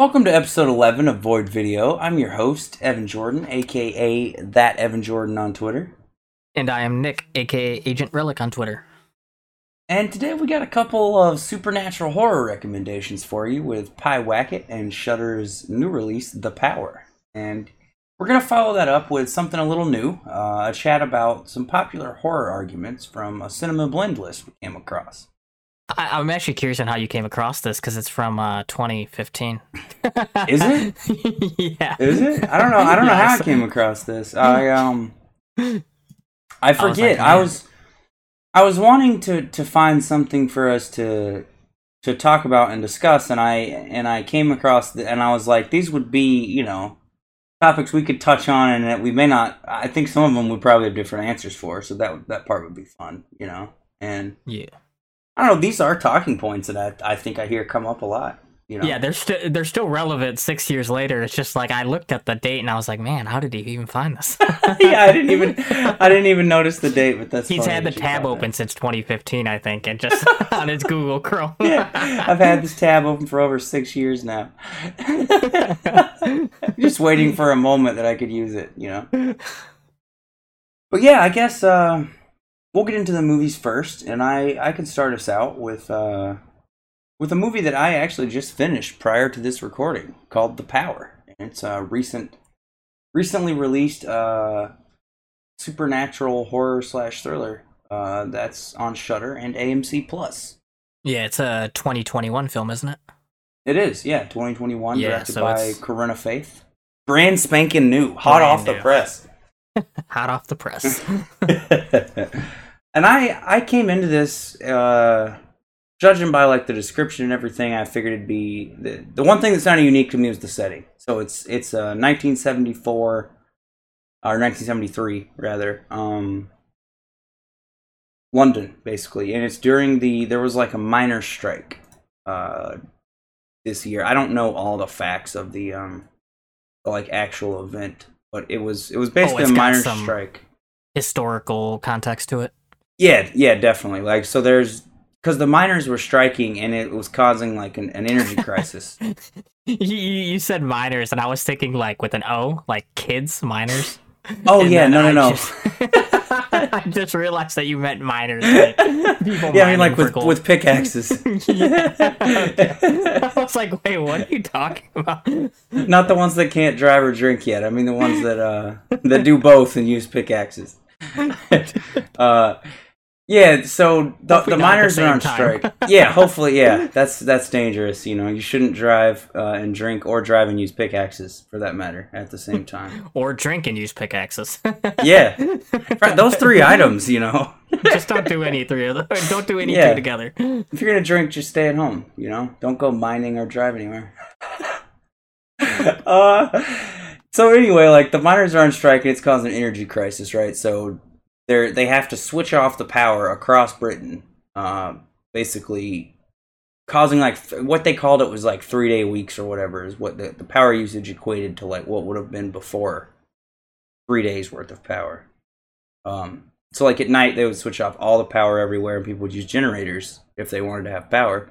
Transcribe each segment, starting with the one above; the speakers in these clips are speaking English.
Welcome to episode 11 of Void Video. I'm your host, Evan Jordan, aka That Evan Jordan on Twitter. And I am Nick, aka Agent Rellik on Twitter. And today we got a couple of supernatural horror recommendations for you with Pie Pyewacket and Shudder's new release, The Power. And we're going to follow that up with something a little new uh, a chat about some popular horror arguments from a Cinema Blend list we came across. I, am actually curious on how you came across this because it's from uh, 2015. Is it? yeah. Is it? I don't know. I don't know how I came across this. I um, I forget. I was, I was wanting to to find something for us to to talk about and discuss, and I and I came across the, and I was like, these would be you know topics we could touch on, and that we may not. I think some of them we probably have different answers for, so that that part would be fun, you know. And yeah. I don't know. These are talking points that I, I think I hear come up a lot. You know? Yeah, they're still they're still relevant six years later. It's just like I looked at the date and I was like, man, how did he even find this? yeah, I didn't even I didn't even notice the date, but that's he's had the tab open that. since 2015, I think, and just on his Google Chrome. yeah, I've had this tab open for over six years now. just waiting for a moment that I could use it, you know. But yeah, I guess. Uh, we'll get into the movies first, and I I can start us out with uh, with a movie that I actually just finished prior to this recording called The Power. And it's a recent, recently released uh, supernatural horror slash thriller uh, that's on Shudder and AMC Plus. Yeah, it's a 2021 film, isn't it? It is, yeah, 2021, yeah, directed so by Corinna Faith. Brand spanking new, hot off new. the press. hot off the press. and I I came into this uh, judging by like the description and everything. I figured it'd be the the one thing that sounded unique to me was the setting. So it's it's uh, 1974 or 1973 rather. Um, London basically, and it's during the there was like a miners' strike uh, this year. I don't know all the facts of the um the, like actual event, but it was it was basically oh, a miners' strike. Historical context to it. Yeah, yeah, definitely. Like, so there's because the miners were striking and it was causing like an, an energy crisis. you, you said miners, and I was thinking like with an O, like kids, miners. Oh and yeah, no, no, no. Just, I just realized that you meant miners. Like yeah, I mean like with with pickaxes. Yeah. I was like, wait, what are you talking about? Not the ones that can't drive or drink yet. I mean the ones that uh that do both and use pickaxes. uh yeah, so the, the miners the are on strike. yeah, hopefully, yeah. That's that's dangerous. You know, you shouldn't drive uh, and drink, or drive and use pickaxes, for that matter, at the same time. or drink and use pickaxes. yeah, right, those three items. You know, just don't do any three of those. Don't do any yeah. two together. If you're gonna drink, just stay at home. You know, don't go mining or drive anywhere. uh, so anyway, like the miners are on strike and it's causing an energy crisis, right? So they they have to switch off the power across Britain, uh, basically causing like what they called it was like three day weeks or whatever is what the, the power usage equated to like what would have been before three days worth of power. Um, so like at night they would switch off all the power everywhere and people would use generators if they wanted to have power.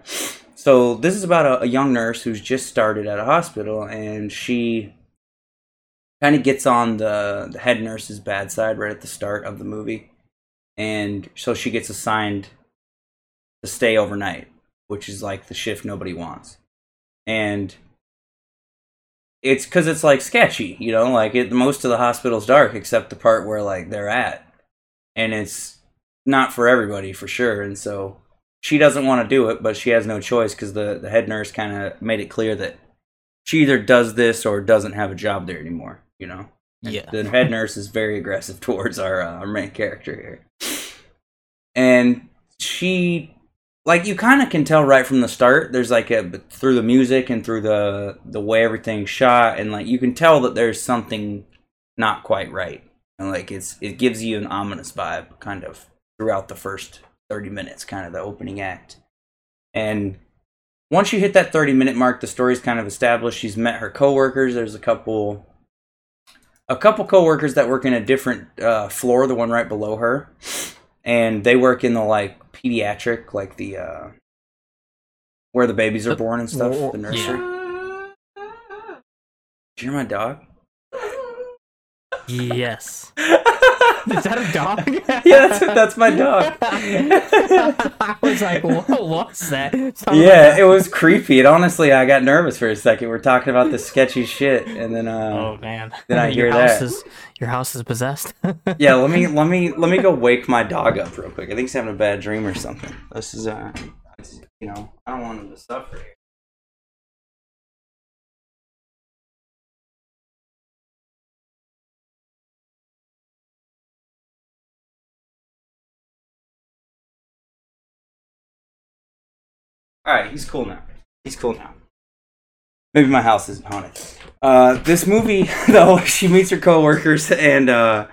So this is about a, a young nurse who's just started at a hospital and she kind of gets on the, the head nurse's bad side right at the start of the movie. And so she gets assigned to stay overnight, which is like the shift nobody wants. And it's because it's like sketchy, you know, like it, most of the hospital's dark except the part where like they're at. And it's not for everybody for sure. And so she doesn't want to do it, but she has no choice because the, the head nurse kind of made it clear that she either does this or doesn't have a job there anymore you know. Yeah. The head nurse is very aggressive towards our uh, our main character here, and she, like, you kind of can tell right from the start. There's like a through the music and through the the way everything's shot, and like you can tell that there's something not quite right, and like it's it gives you an ominous vibe, kind of throughout the first thirty minutes, kind of the opening act, and once you hit that 30 minute mark the story's kind of established she's met her coworkers there's a couple a couple coworkers that work in a different uh, floor, the one right below her, and they work in the like pediatric, like the uh, where the babies are born and stuff, the nursery. Yeah. Did you hear my dog? Yes. Is that a dog? yeah, that's, that's my dog. I was like, what was that? Sounded yeah, like- it was creepy. And honestly, I got nervous for a second. We're talking about this sketchy shit, and then uh, Oh man. Then I your hear house that. Is, your house is possessed. yeah, let me let me let me go wake my dog up real quick. I think he's having a bad dream or something. This is uh, it's- you know, I don't want him to suffer here. All right, he's cool now. He's cool now. Maybe my house isn't haunted. Uh, this movie, though, she meets her coworkers, and uh,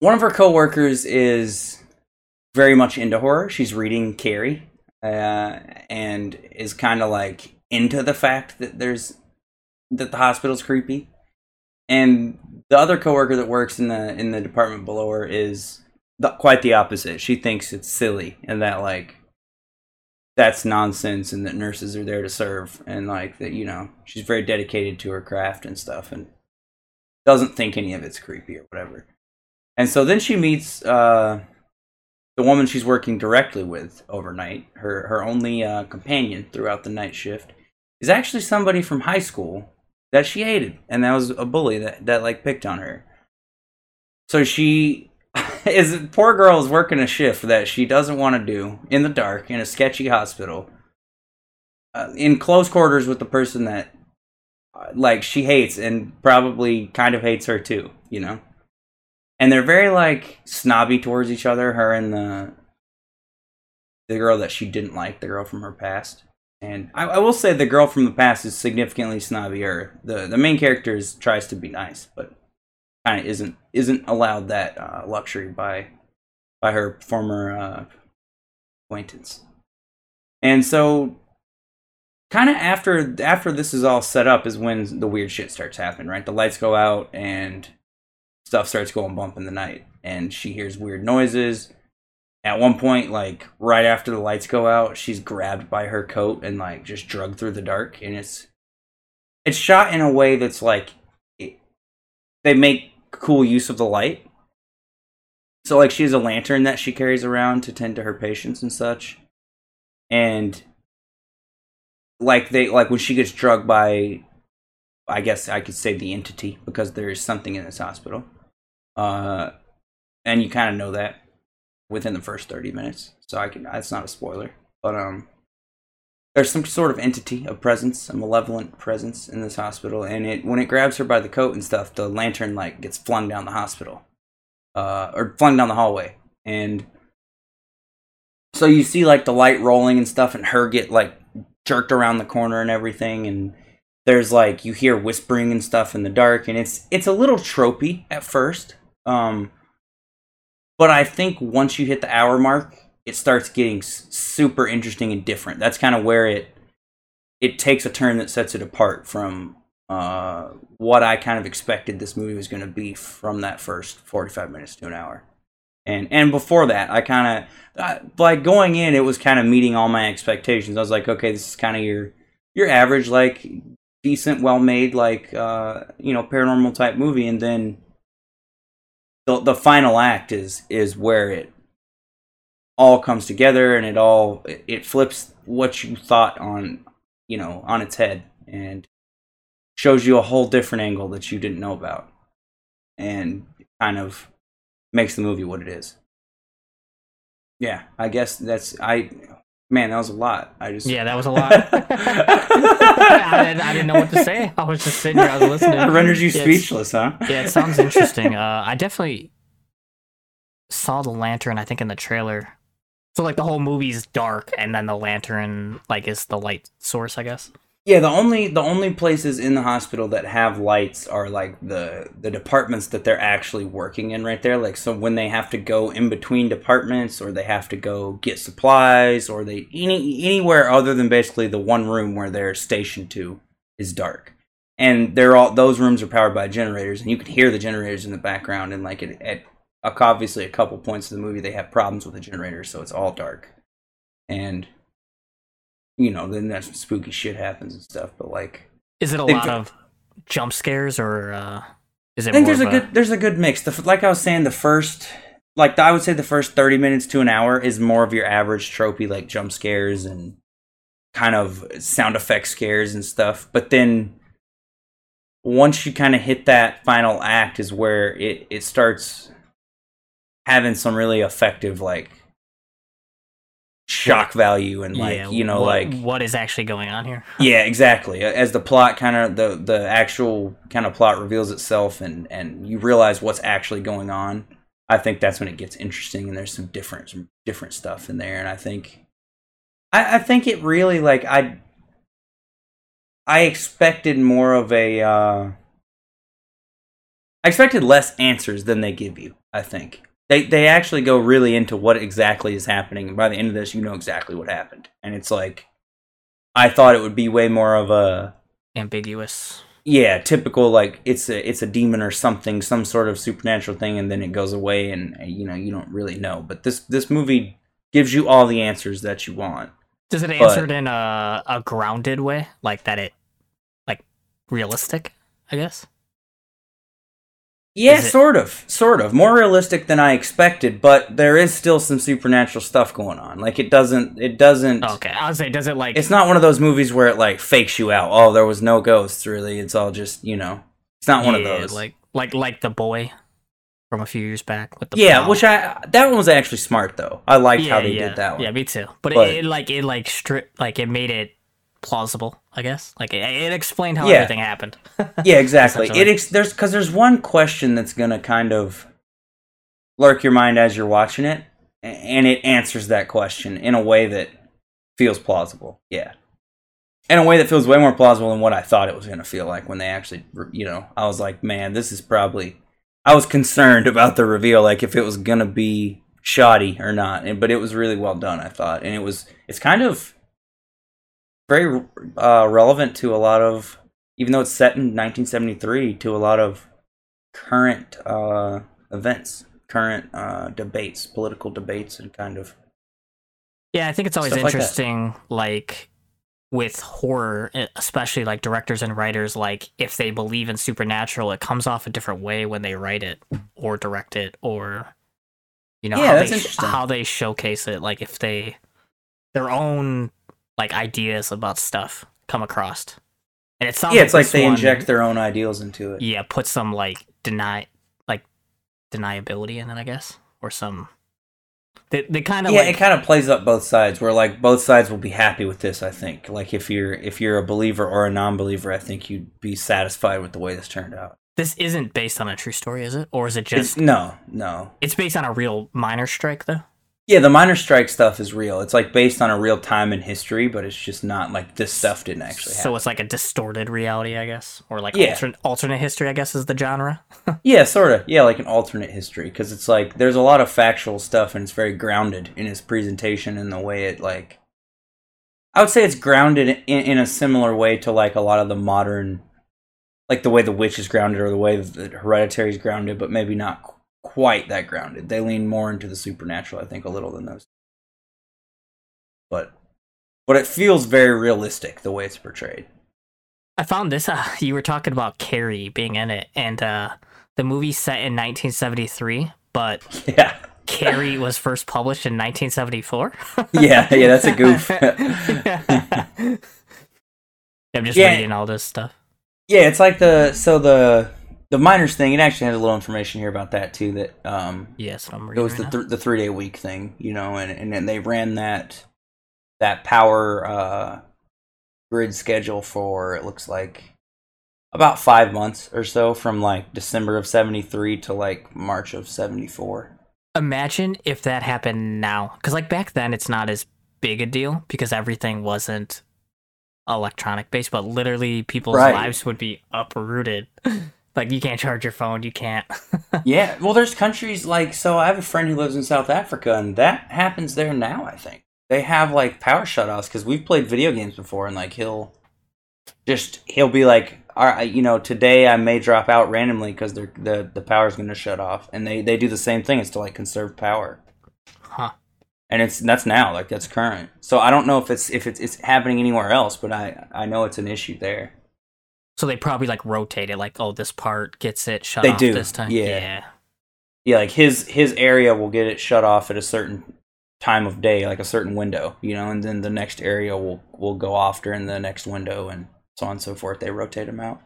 one of her coworkers is very much into horror. She's reading Carrie, uh, and is kind of like into the fact that there's that the hospital's creepy. And the other coworker that works in the in the department below her is the, quite the opposite. She thinks it's silly and that like that's nonsense and that nurses are there to serve and like that you know she's very dedicated to her craft and stuff and doesn't think any of it's creepy or whatever. And so then she meets uh the woman she's working directly with overnight. Her her only uh, companion throughout the night shift is actually somebody from high school that she hated. And that was a bully that that like picked on her. So she is poor girl is working a shift that she doesn't want to do in the dark in a sketchy hospital uh, in close quarters with the person that uh, like she hates and probably kind of hates her too you know? And they're very like snobby towards each other her and the the girl that she didn't like the girl from her past. And I, I will say the girl from the past is significantly snobbier. The the main character is, tries to be nice but kind of isn't isn't allowed that uh, luxury by by her former uh, acquaintance. And so, kind of after after this is all set up is when the weird shit starts happening. Right, the lights go out and stuff starts going bump in the night, and she hears weird noises. At one point, like right after the lights go out, she's grabbed by her coat and like just drugged through the dark, and it's it's shot in a way that's like it, they make cool use of the light. So like she has a lantern that she carries around to tend to her patients and such. And like they like when she gets drugged by I guess I could say the entity because there is something in this hospital. Uh and you kind of know that within the first 30 minutes. So I can that's not a spoiler. But um there's some sort of entity, a presence, a malevolent presence in this hospital, and it when it grabs her by the coat and stuff, the lantern like gets flung down the hospital, uh, or flung down the hallway, and so you see like the light rolling and stuff, and her get like jerked around the corner and everything, and there's like you hear whispering and stuff in the dark, and it's it's a little tropey at first, um, but I think once you hit the hour mark, it starts getting super interesting and different. That's kind of where it it takes a turn that sets it apart from uh, what I kind of expected this movie was going to be from that first 45 minutes to an hour. And and before that, I kind of like going in, it was kind of meeting all my expectations. I was like, okay, this is kind of your your average, like decent, well made, like uh, you know, paranormal type movie, and then the the final act is is where it all comes together and it all it flips what you thought on you know on its head and shows you a whole different angle that you didn't know about and kind of makes the movie what it is yeah i guess that's i man that was a lot i just Yeah, that was a lot. I, didn't, I didn't know what to say. I was just sitting here, I was listening. It renders you Yeah, speechless huh Yeah, it sounds interesting. Uh, I definitely saw the lantern. I think in the trailer. So like the whole movie's dark, and then the lantern like is the light source, I guess. Yeah, the only the only places in the hospital that have lights are like the the departments that they're actually working in right there. Like so when they have to go in between departments or they have to go get supplies or they any anywhere other than basically the one room where they're stationed to is dark. And they're all those rooms are powered by generators and you can hear the generators in the background and like it, at obviously a couple points of the movie they have problems with the generators so it's all dark. And you know, then that's when spooky shit happens and stuff. But like, Is it a lot of jump scares or uh, is it I think there's a of good there's a good mix. The, like I was saying, the first like I would say the first thirty minutes to an hour is more of your average tropey like jump scares and kind of sound effect scares and stuff. But then once you kind of hit that final act is where it it starts having some really effective like shock value and like yeah, you know what, like what is actually going on here? yeah exactly. As the plot kind of the the actual kind of plot reveals itself and and you realize what's actually going on i think that's when it gets interesting and there's some different some different stuff in there. And i think i i think it really like i i expected more of a uh i expected less answers than they give you i think they they actually go really into what exactly is happening and by the end of this you know exactly what happened and it's like I thought it would be way more of a Ambiguous. yeah, typical like it's a it's a demon or something, some sort of supernatural thing, and then it goes away, and uh, you know you don't really know. But this this movie gives you all the answers that you want. Does it answer it in a a grounded way, like that? It like realistic, I guess. Yeah, it- sort of, sort of more realistic than I expected, but there is still some supernatural stuff going on. Like it doesn't it doesn't. Oh, okay, I was say, does it like? It's not one of those movies where it like fakes you out. Oh, there was no ghosts. Really, it's all just you know. It's not one of those. like like like the boy from a few years back with the yeah, plow. which I that one was actually smart though. I liked yeah, how they yeah, did that one. Yeah, me too. But, But- it, it like it like strip like it made it plausible. I guess like it, it explained how Yeah. everything happened. Yeah, exactly. It ex- there's because there's one question that's gonna kind of lurk your mind as you're watching it, and it answers that question in a way that feels plausible. Yeah, in a way that feels way more plausible than what I thought it was gonna feel like when they actually, you know, I was like, man, this is probably. I was concerned about the reveal, like if it was gonna be shoddy or not, and- but it was really well done. I thought, and it was. It's kind of very uh, relevant to a lot of even though it's set in 1973 to a lot of current uh, events current uh, debates political debates and kind of Yeah, I think it's always Stuff like interesting, like, with horror, especially like directors and writers, like if they believe in supernatural, it comes off a different way when they write it or direct it, or you know Yeah, how that's they how they showcase it. Like if they their own like ideas about stuff come across, and it sounds yeah it's like they one, inject their own ideals into it yeah put some like deny like deniability in it, I guess, or some. They, they kind of yeah like it kind of plays up both sides where like both sides will be happy with this i think like if you're if you're a believer or a non-believer i think you'd be satisfied with the way this turned out this isn't based on a true story, is it? Or is it it's, just no no it's based on a real minor strike though? Yeah the minor strike stuff is real it's like based on a real time in history but it's just not like this stuff didn't actually happen So it's like a distorted reality, I guess, or like Yeah. alternate alternate history, I guess, is the genre. Yeah, sort of. Yeah, like an alternate history because it's like there's a lot of factual stuff and it's very grounded in its presentation and the way it like. I would say it's grounded in, in a similar way to like a lot of the modern, like the way The Witch is grounded or the way that Hereditary is grounded, but maybe not quite that grounded. They lean more into the supernatural, I think, a little than those. But, but it feels very realistic the way it's portrayed. I found this. Uh, you were talking about Carrie being in it, and uh, the movie's set in 1973, but Yeah, Carrie was first published in 1974. yeah, yeah. That's a goof. I'm just Yeah. reading all this stuff. Yeah, it's like the so the the miners thing. It actually has a little information here about that too. That um, Yes, I'm it was right the th- the three day week thing, you know, and and then they ran that that power uh grid schedule for it looks like about five months or so from like December of seventy three to like March of seventy four. Imagine if that happened now, because like back then, it's not as big a deal because everything wasn't electronic based, but literally people's Right. lives would be uprooted. like you can't charge your phone, you can't. Yeah, well, there's countries like so. I have a friend who lives in South Africa, and that happens there now. I think they have like power shutoffs because we've played video games before, and like he'll just he'll be like, "All right, you know, today I may drop out randomly because the the the power's going to shut off," and they they do the same thing. It's to like conserve power, huh. and it's that's now like that's current. So I don't know if it's if it's it's happening anywhere else, but I I know it's an issue there. So they probably like rotate it, like, oh, this part gets it shut They off do, this time. yeah. yeah. Yeah, like his his area will get it shut off at a certain time of day, like a certain window, you know, and then the next area will will go off during the next window, and so on and so forth. They rotate them out.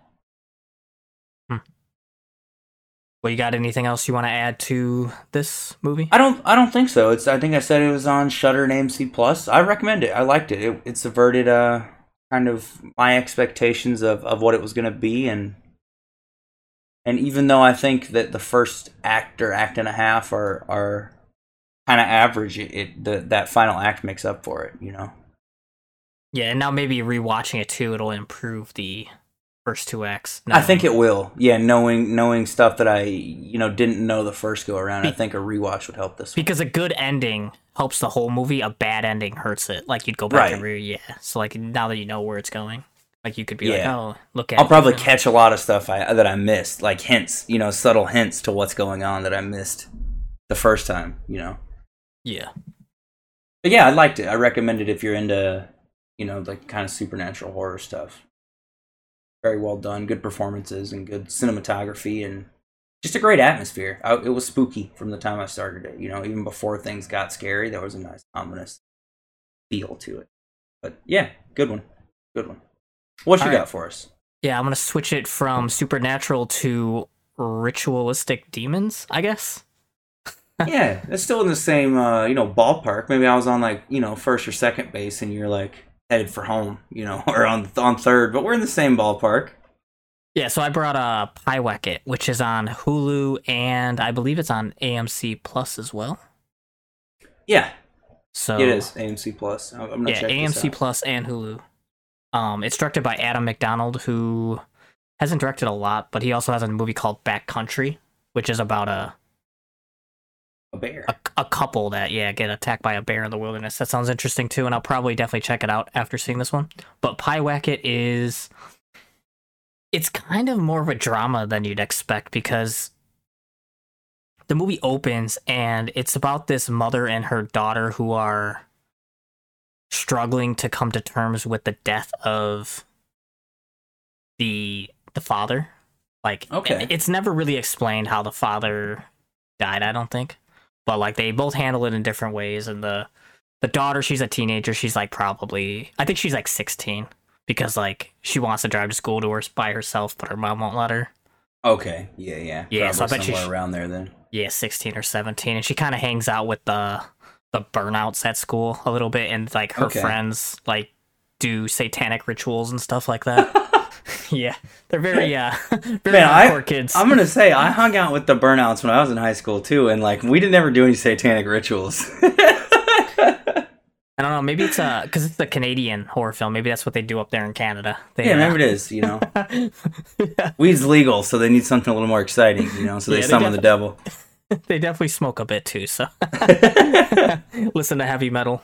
Well, you got anything else you want to add to this movie? I don't I don't think so. It's I think I said it was on Shudder and AMC Plus. I recommend it. I liked it. It, it subverted uh kind of my expectations of of what it was going to be and and even though I think that the first act or act and a half are are kind of average, it, it the that final act makes up for it, you know. Yeah, and now maybe rewatching it too, it'll improve the first two acts. I think it will. Yeah, knowing knowing stuff that I you know didn't know the first go around, I think a rewatch would help this. One. because a good ending helps the whole movie. A bad ending hurts it. Like you'd go back and re yeah. So like now that you know where it's going, like you could be like, oh, look at. I'll probably catch a lot of stuff I that I missed, like hints, you know, subtle hints to what's going on that I missed the first time, you know. Yeah. But yeah, I liked it. I recommend it if you're into, you know, like kind of supernatural horror stuff. Very well done, good performances and good cinematography and just a great atmosphere. I, it was spooky from the time I started it. You know, even before things got scary, there was a nice ominous feel to it. But yeah, good one, good one. What you All got for us? Yeah, I'm gonna switch it from supernatural to ritualistic demons. I guess. yeah, it's still in the same uh, you know ballpark. Maybe I was on like you know first or second base, and you're like headed for home, you know, or on on third, but we're in the same ballpark. Yeah, so I brought uh, Pyewacket, which is on Hulu and I believe it's on AMC Plus as well. Yeah, So it is AMC Plus. I'm I'm yeah, AMC Plus and Hulu. Um, it's directed by Adam MacDonald, who hasn't directed a lot, but he also has a movie called Backcountry, which is about a, A bear. a a couple that yeah get attacked by a bear in the wilderness. That sounds interesting too, and I'll probably definitely check it out after seeing this one. But Pyewacket is it's kind of more of a drama than you'd expect because the movie opens and it's about this mother and her daughter who are struggling to come to terms with the death of the the father. Like Okay. it's never really explained how the father died i don't think. But like they both handle it in different ways and the the daughter she's a teenager she's like probably i think she's like 16 because like she wants to drive to school to her by herself but her mom won't let her Okay, yeah, yeah, Yeah, so I bet you somewhere sh- around there then. yeah 16 or 17 and she kind of hangs out with the the burnouts at school a little bit and like her Okay. friends like do satanic rituals and stuff like that yeah they're very uh very Man, I- kids I'm gonna say I hung out with the burnouts when I was in high school too, and like we didn't ever do any satanic rituals. I don't know maybe it's a because it's a canadian horror film maybe that's what they do up there in canada they, yeah, uh, maybe it is. You know, yeah, weed's legal, so they need something a little more exciting. You know, so they Yeah, they summon the devil. they definitely smoke a bit too so listen to heavy metal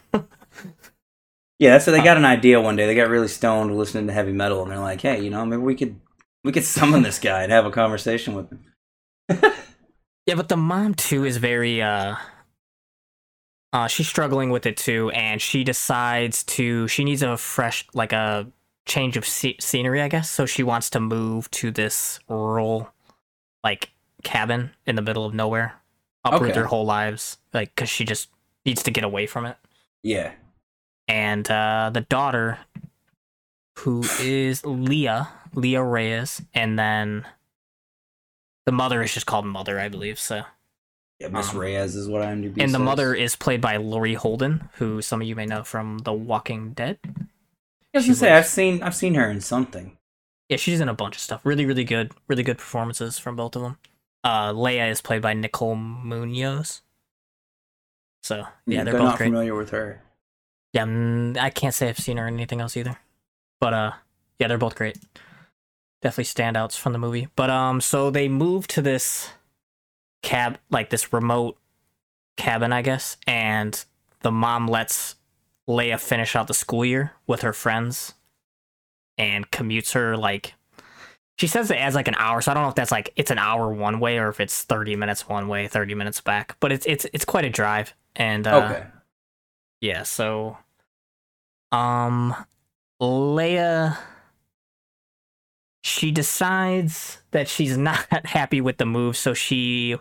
Yeah, so they got an idea one day. They got really stoned listening to heavy metal, and they're like, "Hey, you know, maybe we could we could summon this guy and have a conversation with him." Yeah, but the mom too is very uh uh she's struggling with it too and she decides to she needs a fresh like a change of sce- scenery, I guess. So she wants to move to this rural like cabin in the middle of nowhere. Uproot Okay. their whole lives like cuz she just needs to get away from it. Yeah, And uh the daughter who is Leah, Leah Reyes, and then the mother is just called Mother, I believe. So yeah. Miss Um, Reyes is what IMDb and the mother is played by Laurie Holden, who some of you may know from The Walking Dead. I was gonna say I've seen I've seen her in something. Yeah, she's in a bunch of stuff. Really, really good. Really good performances from both of them. Uh, Leia is played by Nicole Munoz. So yeah, they're but both not great. familiar with her. Yeah, mm, I can't say I've seen her in anything else either. But uh, yeah, they're both great. Definitely standouts from the movie. But um, so they move to this cab, like this remote cabin, I guess, and the mom lets Leia finish out the school year with her friends, and commutes her like. She says it as like an hour, so I don't know if that's like it's an hour one way or if it's thirty minutes one way, thirty minutes back. But it's it's it's quite a drive, and uh, okay. yeah, so um Leia she decides that she's not happy with the move, so she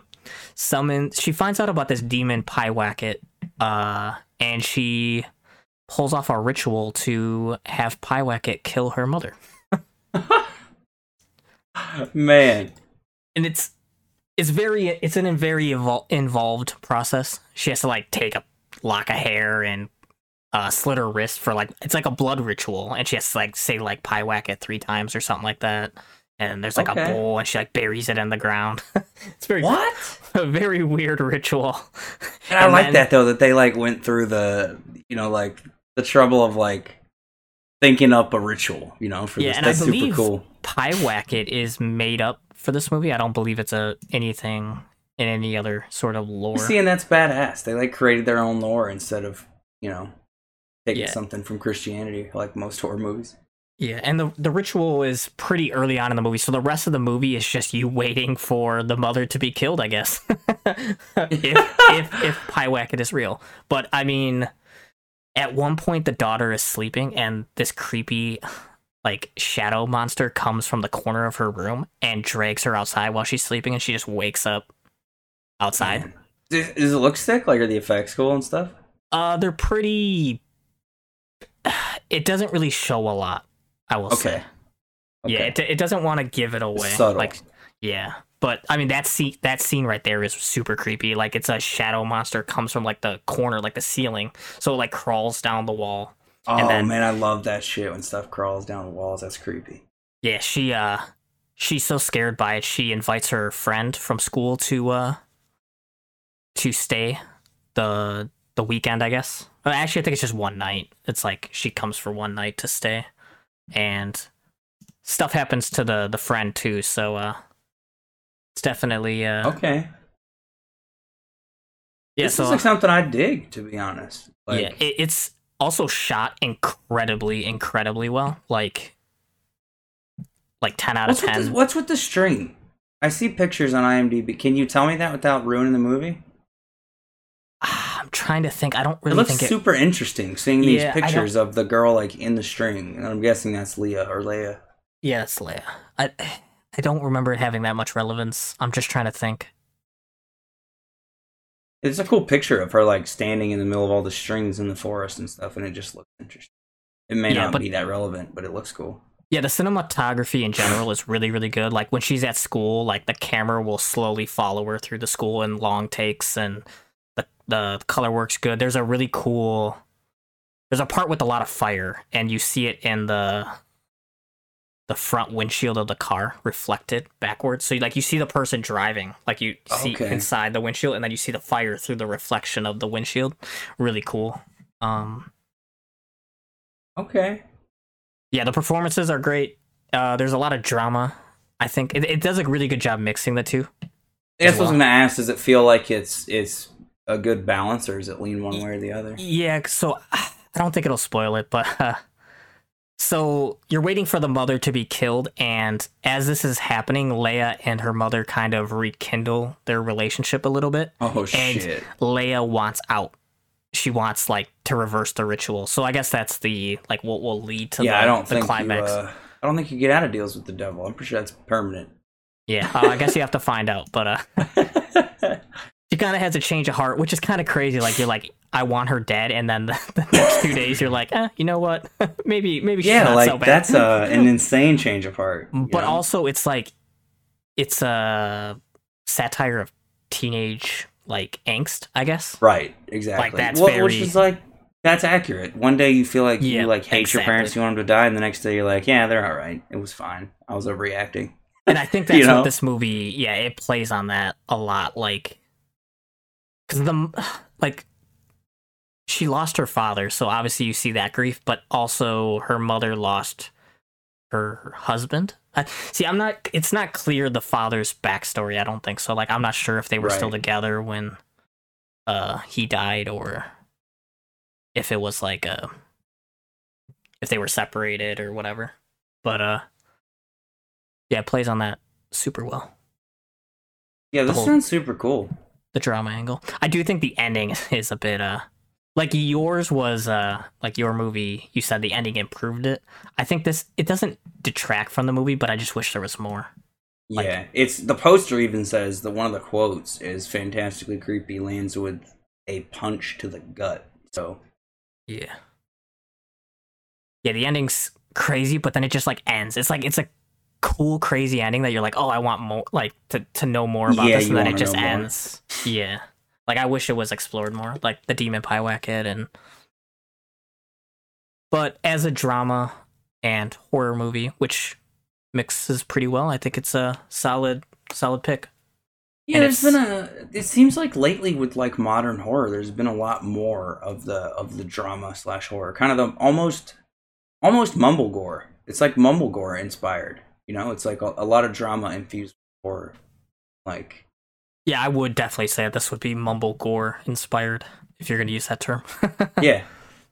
summons. She finds out about this demon Pyewacket, uh, and she pulls off a ritual to have Pyewacket kill her mother. Man, and it's it's very it's an very evol- involved process. She has to like take a lock of hair and uh, slit her wrist for like it's like a blood ritual, and she has to like say like Pyewacket three times or something like that. And there's like Okay. a bowl, and she like buries it in the ground. it's very what? a very weird ritual. And I And like then- that though that they like went through the you know like the trouble of like thinking up a ritual, you know, for Yeah, this. and I That's super believe- cool. Pyewacket is made up for this movie. I don't believe it's a anything in any other sort of lore. See, and that's badass. They like created their own lore instead of you know taking Yeah. something from Christianity, like most horror movies. Yeah, and the the ritual is pretty early on in the movie, so the rest of the movie is just you waiting for the mother to be killed, I guess. if if if Pyewacket is real. But I mean at one point the daughter is sleeping and this creepy like shadow monster comes from the corner of her room and drags her outside while she's sleeping and she just wakes up outside. Does, does it look sick? Like are the effects cool and stuff? Uh they're pretty it doesn't really show a lot, I will say. Okay. Okay. Yeah, it, it doesn't want to give it away. subtle. Like, yeah, but I mean that scene that scene right there is super creepy. Like it's a shadow monster comes from like the corner, like the ceiling, so it like crawls down the wall. oh and then- man, I love that shit when stuff crawls down the walls. That's creepy. Yeah, she uh, she's so scared by it. She invites her friend from school to uh, to stay the the weekend, I guess. Actually, I think it's just one night. It's like she comes for one night to stay, and stuff happens to the the friend too. So uh, it's definitely uh, Okay. yeah. this so is like something I dig, to be honest. Like, yeah, it, it's also shot incredibly, incredibly well. Like like ten out of what's with, ten. this, what's with the string? I see pictures on IMDb. Can you tell me that without ruining the movie? I'm trying to think. I don't It really looks think it. Looks super interesting seeing these Yeah, pictures of the girl like in the string. And I'm guessing that's Leah or Leia. Yeah, it's Leia. I I don't remember it having that much relevance. I'm just trying to think. It's a cool picture of her like standing in the middle of all the strings in the forest and stuff, and it just looks interesting. It may Yeah, not but- be that relevant, but it looks cool. Yeah, the cinematography in general is really, really good. Like when she's at school, like the camera will slowly follow her through the school in long takes, and the color works good. There's a really cool. There's a part with a lot of fire, and you see it in the the front windshield of the car reflected backwards. So you, like you see the person driving, like you see Okay. inside the windshield, and then you see the fire through the reflection of the windshield. Really cool. Um, Okay. yeah, the performances are great. Uh, there's a lot of drama. I think it, it does a really good job mixing the two. That's what I was gonna ask. Does it feel like it's it's a good balance, or is it lean one way or the other? Yeah, so I don't think it'll spoil it, but uh, so you're waiting for the mother to be killed, and as this is happening, Leia and her mother kind of rekindle their relationship a little bit. Oh And shit! Leia wants out. She wants like to reverse the ritual. So I guess that's the like what will lead to Yeah, the, I don't the think climax. You, uh, I don't think you get out of deals with the devil. I'm pretty sure that's permanent. Yeah, uh, I guess you have to find out, but uh she kind of has a change of heart, which is kind of crazy. Like you're like, I want her dead, and then the, the next two days you're like, eh, you know what? maybe maybe she's yeah, not like so bad. that's uh, an insane change of heart. but know? also it's like it's a satire of teenage like angst, I guess. right, exactly. Like that's Wh- very- Which is like that's accurate. One day you feel like Yeah, you like hate your parents, you want them to die, and the next day you're like, yeah, they're all right. It was fine. I was overreacting. And I think that's You know? what this movie, yeah, it plays on that a lot. Like, because the like she lost her father, so obviously you see that grief, but also her mother lost her husband. I, see, I'm not. It's not clear the father's backstory. I don't think so. Like, I'm not sure if they were still together when uh he died, or if it was like a if they were separated or whatever. But uh, yeah, it plays on that super well. Yeah, this whole- sounds super cool. The drama angle. I do think the ending is a bit uh like yours was uh like your movie you said the ending improved it i think this it doesn't detract from the movie but i just wish there was more Like- yeah, it's the poster even says that one of the quotes is fantastically creepy lands with a punch to the gut. So yeah yeah the ending's crazy but then it just like ends it's like it's a cool crazy ending that you're like oh i want more like to, to know more about Yeah, this and then it just know more. ends yeah like i wish it was explored more like the demon pie kid and but as a drama and horror movie which mixes pretty well i think it's a solid solid pick yeah, And there's been a. It seems like lately with like modern horror, there's been a lot more of the of the drama slash horror, kind of the almost almost mumble gore. It's like mumble gore inspired. You know, it's like a, a lot of drama infused with horror. Like yeah i would definitely say this would be mumble gore inspired if you're gonna use that term yeah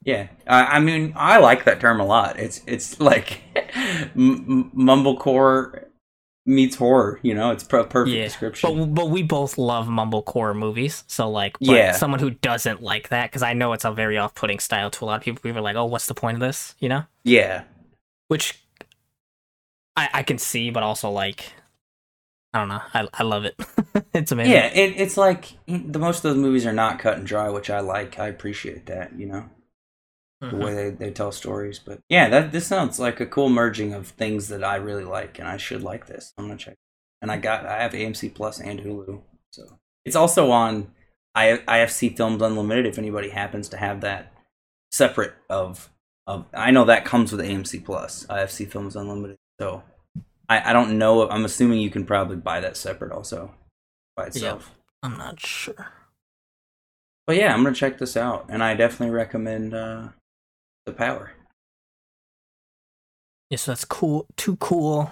yeah I, I mean i like that term a lot it's it's like m- mumblecore meets horror you know it's per- perfect Yeah, description But but we both love mumblecore movies, so like, but Yeah. someone who doesn't like that because I know it's a very off-putting style to a lot of people. We were like, "Oh, what's the point of this?" You know, yeah which I I can see, but also like, I don't know, I I love it. it's amazing. yeah it, it's like the most of those movies are not cut and dry which i like. I appreciate that you know? The Mhm. way they, they tell stories but yeah that this sounds like a cool merging of things that i really like and i should like this. I'm gonna check. And i got i have amc plus and hulu so. It's also on I, ifc films unlimited if anybody happens to have that separate of of i know that comes with amc plus ifc films unlimited so i i don't know i'm assuming you can probably buy that separate also by itself I'm not sure. but yeah, I'm gonna check this out, and I definitely recommend uh, the Power. Yeah, so that's cool. Two cool,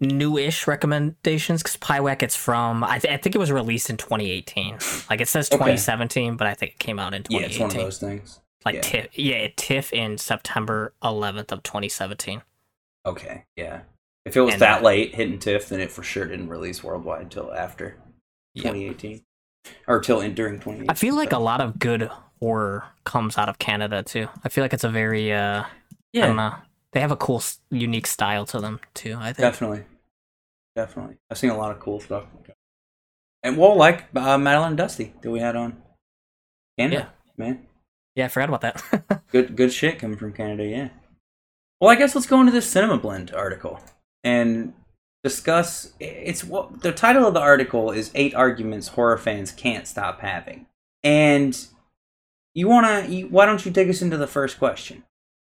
newish recommendations. Because Pywack, it's from I, th- I think it was released in 2018. Like it says Okay. 2017, but I think it came out in Yeah, 2018. it's one of those things. Like yeah. TIFF, yeah, TIFF in September 11th of 2017. Okay, yeah. If it was And, that late hitting TIFF, then it for sure didn't release worldwide until after Yep. 2018, or till in during 2018. I feel like a lot of good horror comes out of Canada too. I feel like it's a very uh I yeah, don't know. They have a cool unique style to them too, I think. definitely, definitely. I've seen a lot of cool stuff. And well, like uh, Madeline Dusty that we had on Canada, man. Yeah, I forgot about that. good good shit coming from Canada, yeah. Well, I guess let's go into this Cinema Blend article and discuss. It's what the title of the article is: Eight Arguments Horror Fans Can't Stop Having. And you wanna? You, why don't you take us into the first question,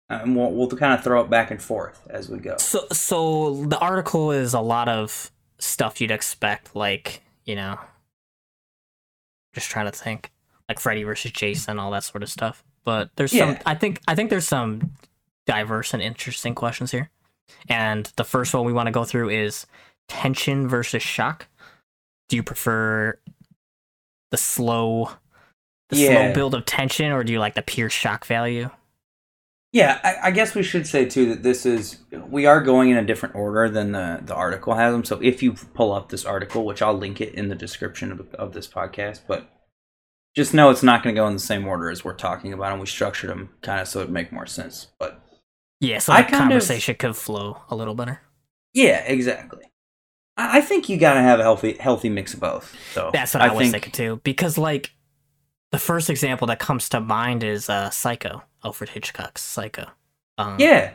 Uh, and we'll we'll kind of throw it back and forth as we go. so so the article is a lot of stuff you'd expect like, you know, just trying to think like Freddy versus Jason, all that sort of stuff. But there's some I think I think there's some diverse and interesting questions here. And the first one we want to go through is tension versus shock. Do you prefer the slow the Yeah. slow build of tension or do you like the pure shock value? Yeah, I, I guess we should say too that this is we are going in a different order than the the article has them. So if you pull up this article, which I'll link it in the description of, of this podcast, but just know it's not going to go in the same order as we're talking about, and we structured them kind of so it'd make more sense. But Yeah, so I the kind of- conversation could flow a little better. yeah, exactly. I, I think you got to have a healthy healthy mix of both. So That's what I, was thinking too. Because like the first example that comes to mind is uh Psycho, Alfred Hitchcock's Psycho. Um, Yeah,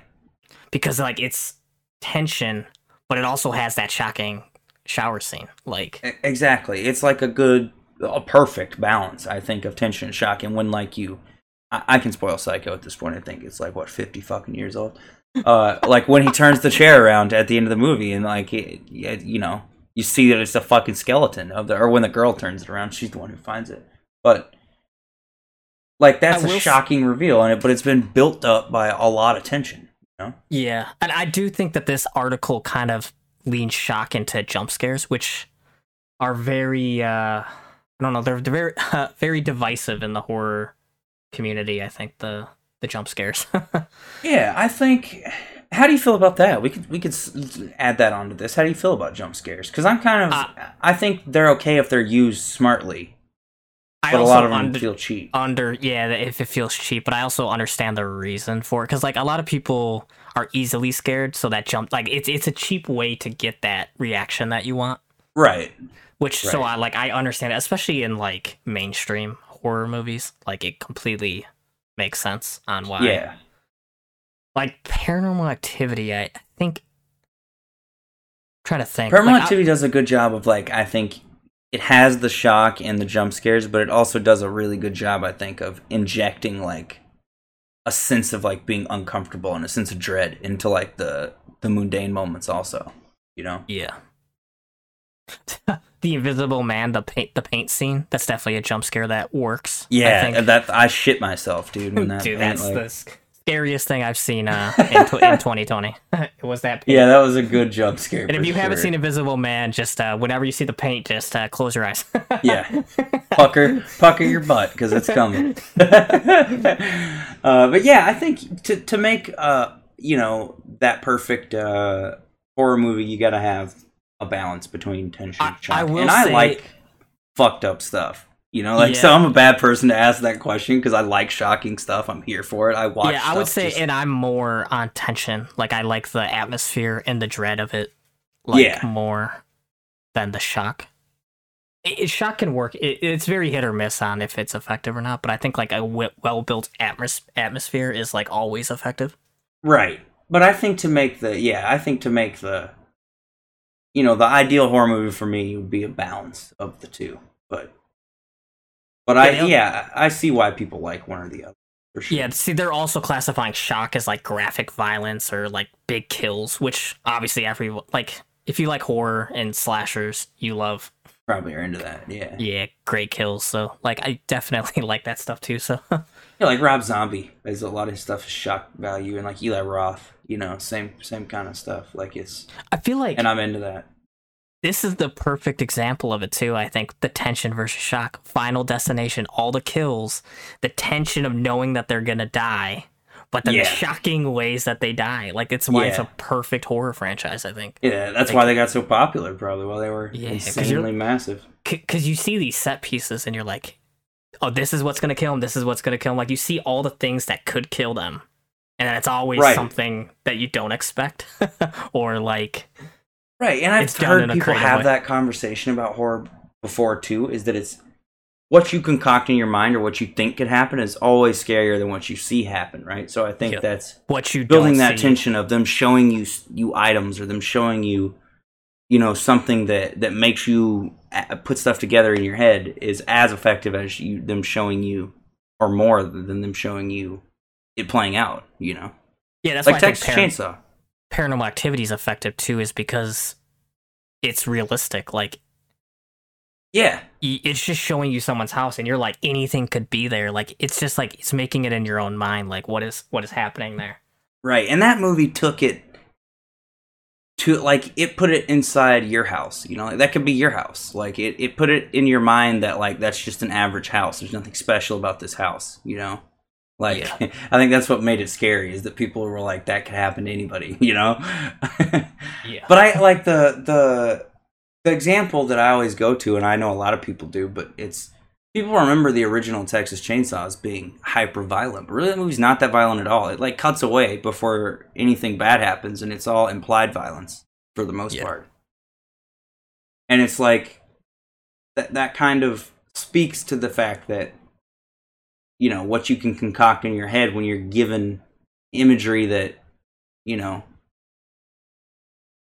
Because like it's tension, but it also has that shocking shower scene. Like Exactly. It's like a good, a perfect balance, I think, of tension and shock. And when like you, I, I can spoil Psycho at this point. I think it's like what fifty fucking years old. Uh, like when he turns the chair around at the end of the movie, and like it, it- you know, you see that it's a fucking skeleton of the, or when the girl turns it around, she's the one who finds it. But like that's a will s- shocking reveal, and it, but it's been built up by a lot of tension. You know? Yeah, and I do think that this article kind of leans shock into jump scares, which are very uh I don't know, they're, they're very uh, very divisive in the horror community, I think the the jump scares. Yeah, I think. How do you feel about that? We could we could add that onto this. How do you feel about jump scares? Because I'm kind of Uh, I think they're okay if they're used smartly. I but a also lot of them under, feel cheap. under yeah if it feels cheap, but I also understand the reason for it because like a lot of people are easily scared, so that jump like it's it's a cheap way to get that reaction that you want. right. Which so I like I understand, it, especially in like mainstream horror movies. Like it completely makes sense on why. Yeah. Like Paranormal Activity, I I think. trying to think. Paranormal Like, I- Activity does a good job of like I think it has the shock and the jump scares, but it also does a really good job, I think, of injecting like a sense of like being uncomfortable and a sense of dread into like the the mundane moments also. You know? Yeah. the Invisible Man, the paint, the paint scene. That's definitely a jump scare that works. I Yeah, think. that I shit myself, dude. When that Dude, that's like- the scariest thing I've seen uh, in, tw- in 2020. it was that paint. Yeah, that was a good jump scare. And if you haven't seen Invisible Man, just uh, whenever you see the paint, just uh, close your eyes. Yeah. pucker pucker your butt because it's coming uh, but yeah i think to, to make uh you know that perfect uh horror movie you gotta have a balance between tension I- and shock I will and i say- like fucked up stuff you know like Yeah. so i'm a bad person to ask that question because i like shocking stuff i'm here for it i watch yeah, I would say, just- and I'm more on tension. Like I like the atmosphere and the dread of it, like Yeah. more than the shock. It, it- shock can work. It, it's very hit or miss on if it's effective or not. But I think like a well built atmos- atmosphere is like always effective. Right. But I think to make the yeah, I think to make the you know, the ideal horror movie for me would be a balance of the two. But but I Yeah. I see why people like one or the other. Sure. Yeah, see, they're also classifying shock as like graphic violence or like big kills, which obviously every like if you like horror and slashers, you love Probably are into that. Yeah. yeah great kills. So like I definitely like that stuff too. So Yeah, like Rob Zombie. There's a lot of his stuff is shock value and like Eli Roth, you know, same same kind of stuff. Like it's I feel like and I'm into that. this is the perfect example of it too. I think the tension versus shock, Final Destination, all the kills, the tension of knowing that they're gonna die, but then Yeah. the shocking ways that they die. Like it's why it's a perfect horror franchise. I think. Yeah, that's Like- why they got so popular, probably while they were Yeah, insanely massive. because you see these set pieces and you're like, oh, this is what's gonna kill him. This is what's gonna kill him. Like you see all the things that could kill them, and then it's always Right. something that you don't expect, or like, Right, and I've heard people have way. that conversation about horror before too. Is that it's what you concoct in your mind or what you think could happen is always scarier than what you see happen. Right, so I think Yeah. that's what you building that see. tension of them showing you you items or them showing you, you know, something that that makes you uh, put stuff together in your head is as effective as you them showing you, or more than them showing you it playing out. You know, Yeah, that's like why I think Texas Par- Chainsaw. Paranormal Activity is effective too, is because it's realistic. Like Yeah, it's just showing you someone's house, and you're like, anything could be there. Like it's just like it's making it in your own mind. Like what is what is happening there? Right, and that movie took it to like it put it inside your house. You know, like, that could be your house. Like it, it put it in your mind that like that's just an average house. There's nothing special about this house. You know, like Yeah. I think that's what made it scary is that people were like that could happen to anybody. You know, Yeah, but I like the the the example that I always go to, and I know a lot of people do, but it's people remember the original Texas Chainsaws being hyper violent, but really the movie's not that violent at all. It like cuts away before anything bad happens, and it's all implied violence for the most Yeah. part. And it's like that that kind of speaks to the fact that you know what you can concoct in your head when you're given imagery that you know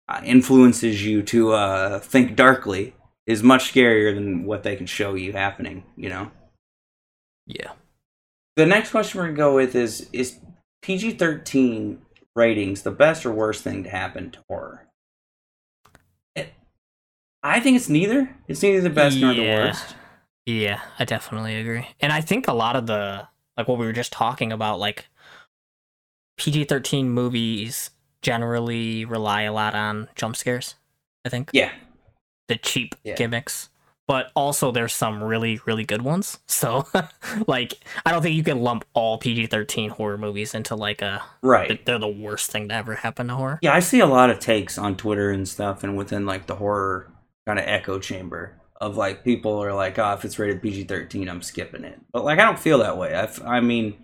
uh, influences you to uh, think darkly is much scarier than what they can show you happening. You know. yeah. The next question we're gonna go with is is PG thirteen ratings the best or worst thing to happen to horror? It, I think it's neither. It's neither the best nor the worst. Yeah, I definitely agree. And I think a lot of the like what we were just talking about, like PG thirteen movies generally rely a lot on jump scares. I think Yeah, the cheap Yeah. gimmicks, but also there's some really really good ones. So like I don't think you can lump all PG thirteen horror movies into like a right. they're the worst thing to ever happen to horror. Yeah, I see a lot of takes on Twitter and stuff, and within like the horror kind of echo chamber of like people are like, oh, if it's rated PG thirteen, I'm skipping it. But like, I don't feel that way. I, I mean,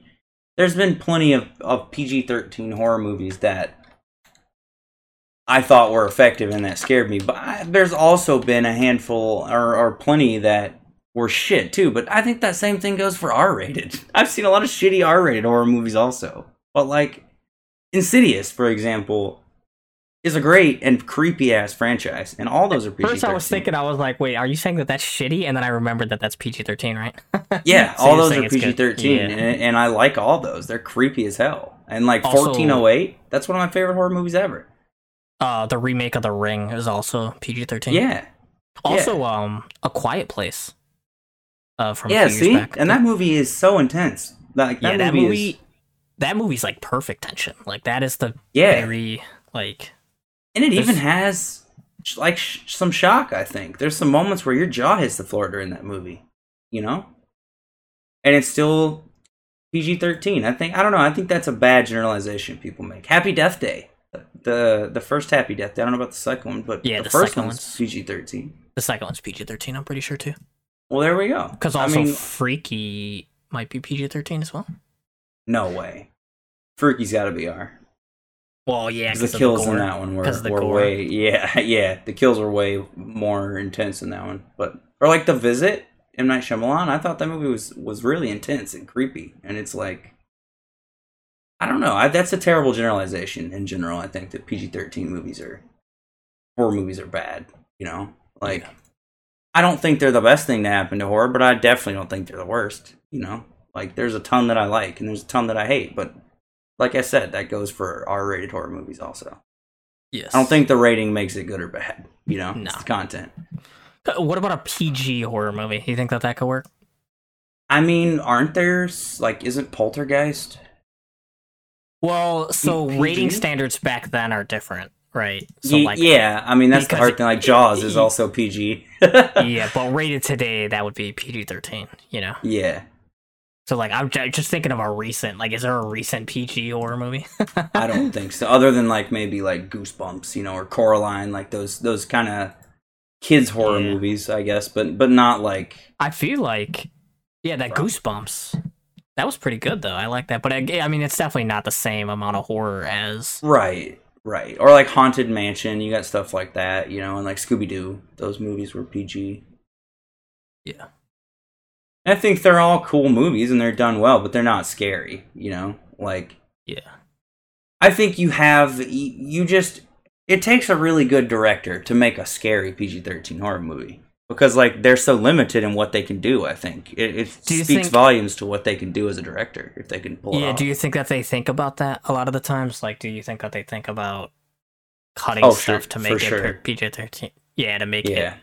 there's been plenty of of PG thirteen horror movies that I thought were effective and that scared me. But I, there's also been a handful or, or plenty that were shit too. But I think that same thing goes for R rated. I've seen a lot of shitty R rated horror movies also. But like Insidious, for example, is a great and creepy ass franchise, and all those are PG. First, I was thinking, I was like, wait, are you saying that that's shitty? And then I remembered that that's PG thirteen, right? Yeah, So all those are. PG thirteen, Yeah. and, and I like all those. They're creepy as hell. And like fourteen oh eight, that's one of my favorite horror movies ever. Uh, the remake of The Ring is also PG thirteen. Yeah, Also, um, A Quiet Place. Uh, from yeah. See, back. and that movie is so intense. Like that, yeah, that movie, movie, is that movie's like perfect tension. Like that is the yeah, very like and it even has like sh- some shock. I think there's some moments where your jaw hits the floor during that movie. You know, and it's still PG thirteen. I think I don't know. I think that's a bad generalization people make. Happy Death Day. The the first Happy Death Day. I don't know about the second one, but Yeah, the, the first one's PG thirteen. the second one's PG thirteen. I'm pretty sure too. Well, there we go. Because I also mean, Freaky might be PG thirteen as well. no way. Freaky's got to be R. Well, yeah, Because the kills in that one were, the were gore. way, yeah, yeah. The kills were way more intense in that one. But or like the visit, M Night Shyamalan. I thought that movie was was really intense and creepy. And it's like, I don't know. I, that's a terrible generalization in general. I think that PG thirteen movies are horror movies are bad. You know, like Yeah. I don't think they're the best thing to happen to horror, but I definitely don't think they're the worst. You know, like there's a ton that I like and there's a ton that I hate, but like I said, that goes for R-rated horror movies also. Yes. I don't think the rating makes it good or bad. You know, No. it's content. Uh, What about a PG horror movie? You think that that could work? I mean, aren't there like isn't Poltergeist? Well, so PG? rating standards back then are different, right? So like, yeah, I mean that's the hard thing. Like Jaws is also PG. yeah, but rated today, that would be PG thirteen. You know. yeah, So like, I'm j- just thinking of a recent. Like, is there a recent PG horror movie? I don't think so. Other than like maybe like Goosebumps, you know, or Coraline, like those those kind of kids horror Yeah. movies, I guess, but but not like I feel like, yeah, that Goosebumps. That was pretty good though. I like that, but I, I mean, it's definitely not the same amount of horror as. right, right, or like Haunted Mansion. You got stuff like that, you know, and like Scooby Doo. Those movies were PG. Yeah. I think they're all cool movies and they're done well, but they're not scary, you know? Like Yeah. I think you have you, you just it takes a really good director to make a scary PG-13 horror movie because like they're so limited in what they can do, I think. It, it speaks think- volumes to what they can do as a director if they can pull it Yeah. Do you think that they think about that a lot of the times? Like, do you think that they think about cutting Oh, sure, stuff to make it sure. PG thirteen? Yeah, to make it.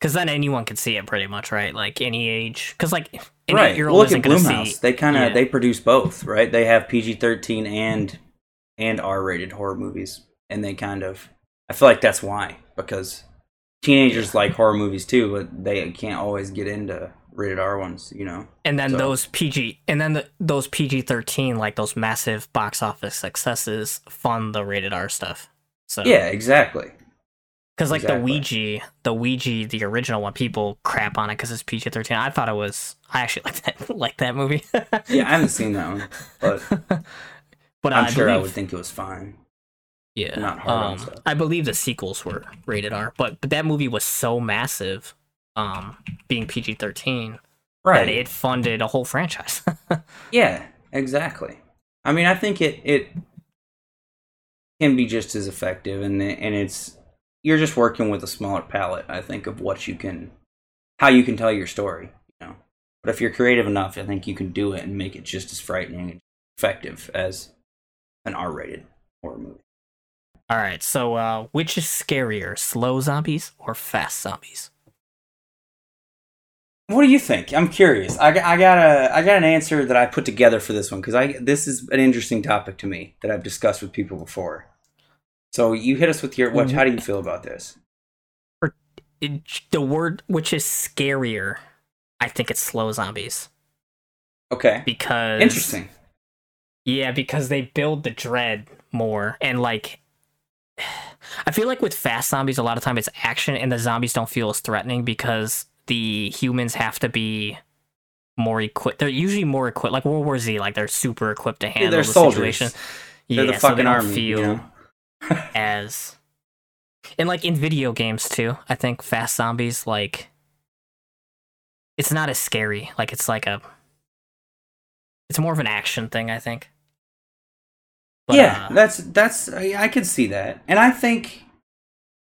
Because then anyone can see it pretty much, right? Like any age. Because like an right. Well, look at Blumhouse. see. They kind of Yeah. they produce both, right? They have PG-13 and and R-rated horror movies, and they kind of I feel like that's why because teenagers like horror movies too, but they can't always get into rated R ones, you know. And then So- those PG, and then the, those PG thirteen, like those massive box office successes, fund the rated R stuff. So Yeah, exactly. because like exactly. the Ouija, the Ouija, the original one, people crap on it because it's PG thirteen. I thought it was. I actually like that like that movie. Yeah, I haven't seen that one, but but I'm I sure I believe- would think it was fine. Yeah, not hard um. I believe the sequels were rated R, but but that movie was so massive, um, being PG thirteen, that Right. it funded a whole franchise. Yeah, exactly. I mean, I think it it can be just as effective, and and it's you're just working with a smaller palette. I think of what you can, how you can tell your story. You know, but if you're creative enough, I think you can do it and make it just as frightening and effective as an R-rated horror movie. All right, so uh, which is scarier, slow zombies or fast zombies? What do you think? I'm curious. I, got- I got a I got an answer that I put together for this one because I this is an interesting topic to me that I've discussed with people before. So you hit us with your what? How do you feel about this? The word which is scarier, I think it's slow zombies Okay, because interesting. Yeah, because they build the dread more, and like I feel like with fast zombies, a lot of time it's action, and the zombies don't feel as threatening because the humans have to be more equipped. They're usually more equipped, like World War Z. Like they're super equipped to handle they're the soldiers. situation. They're yeah, the so they fucking don't army. feel you know? as and like in video games too. I think fast zombies like it's not as scary. Like it's like a it's more of an action thing. I think. But, yeah, uh, that's that's I, I could see that, and I think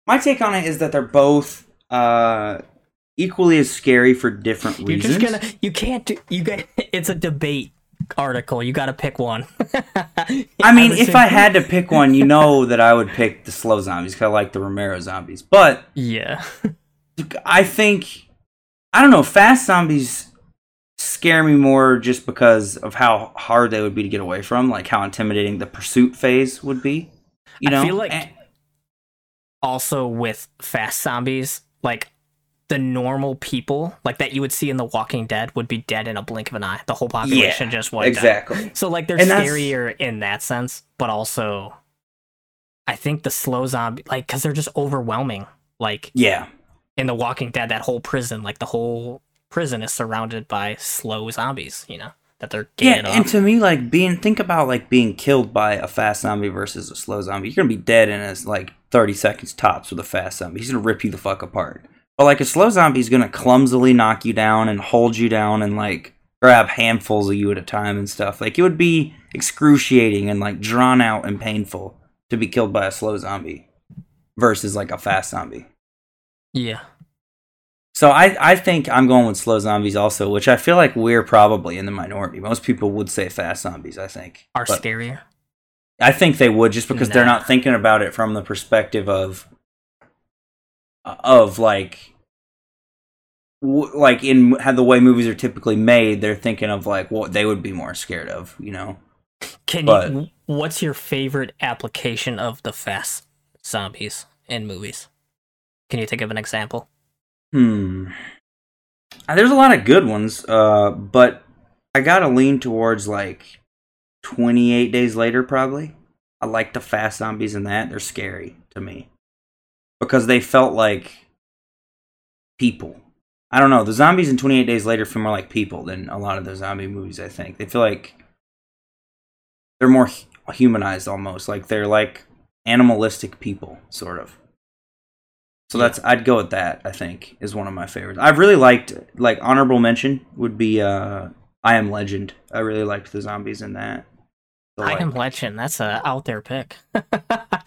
my take on it is that they're both uh, equally as scary for different You're reasons. just gonna. You can't do. You got. It's a debate article. You got to pick one. I mean, if I had to pick one, you know that I would pick the slow zombies because I like the Romero zombies. But yeah, I think I don't know. Fast zombies scare me more just because of how hard they would be to get away from, like how intimidating the pursuit phase would be. You know, I feel like And- also with fast zombies, like the normal people, like that you would see in The Walking Dead, would be dead in a blink of an eye. The whole population just wiped out. exactly. So like they're And scarier in that sense, but also I think the slow zombie like cuz they're just overwhelming. Like Yeah, in The Walking Dead that whole prison, like the whole prison is surrounded by slow zombies, you know, that they're yeah. And to me, like being think about like being killed by a fast zombie versus a slow zombie. You're gonna be dead in as like 30 seconds tops with a fast zombie. He's gonna rip you the fuck apart. But like a slow zombie is gonna clumsily knock you down and hold you down and like grab handfuls of you at a time and stuff. Like it would be excruciating and like drawn out and painful to be killed by a slow zombie versus like a fast zombie. Yeah. So I, I think I'm going with slow zombies also, which I feel like we're probably in the minority. Most people would say fast zombies, I think. Are But scarier. I think they would just because they're not thinking about it from the perspective of of like w- like in how the way movies are typically made, they're thinking of like what they would be more scared of, you know. Can but- you what's your favorite application of the fast zombies in movies? Can you think of an example? Hmm. Uh, There's a lot of good ones, uh, but I gotta lean towards like 28 Days Later, probably. I like the fast zombies in that. They're scary to me because they felt like people. I don't know. The zombies in 28 Days Later feel more like people than a lot of the zombie movies, I think. They feel like they're more humanized almost. Like they're like animalistic people, sort of. So that's I'd go with that. I think is one of my favorites. I've really liked like honorable mention would be uh I Am Legend. I really liked the zombies in that. So, I like, am Legend. That's a out there pick.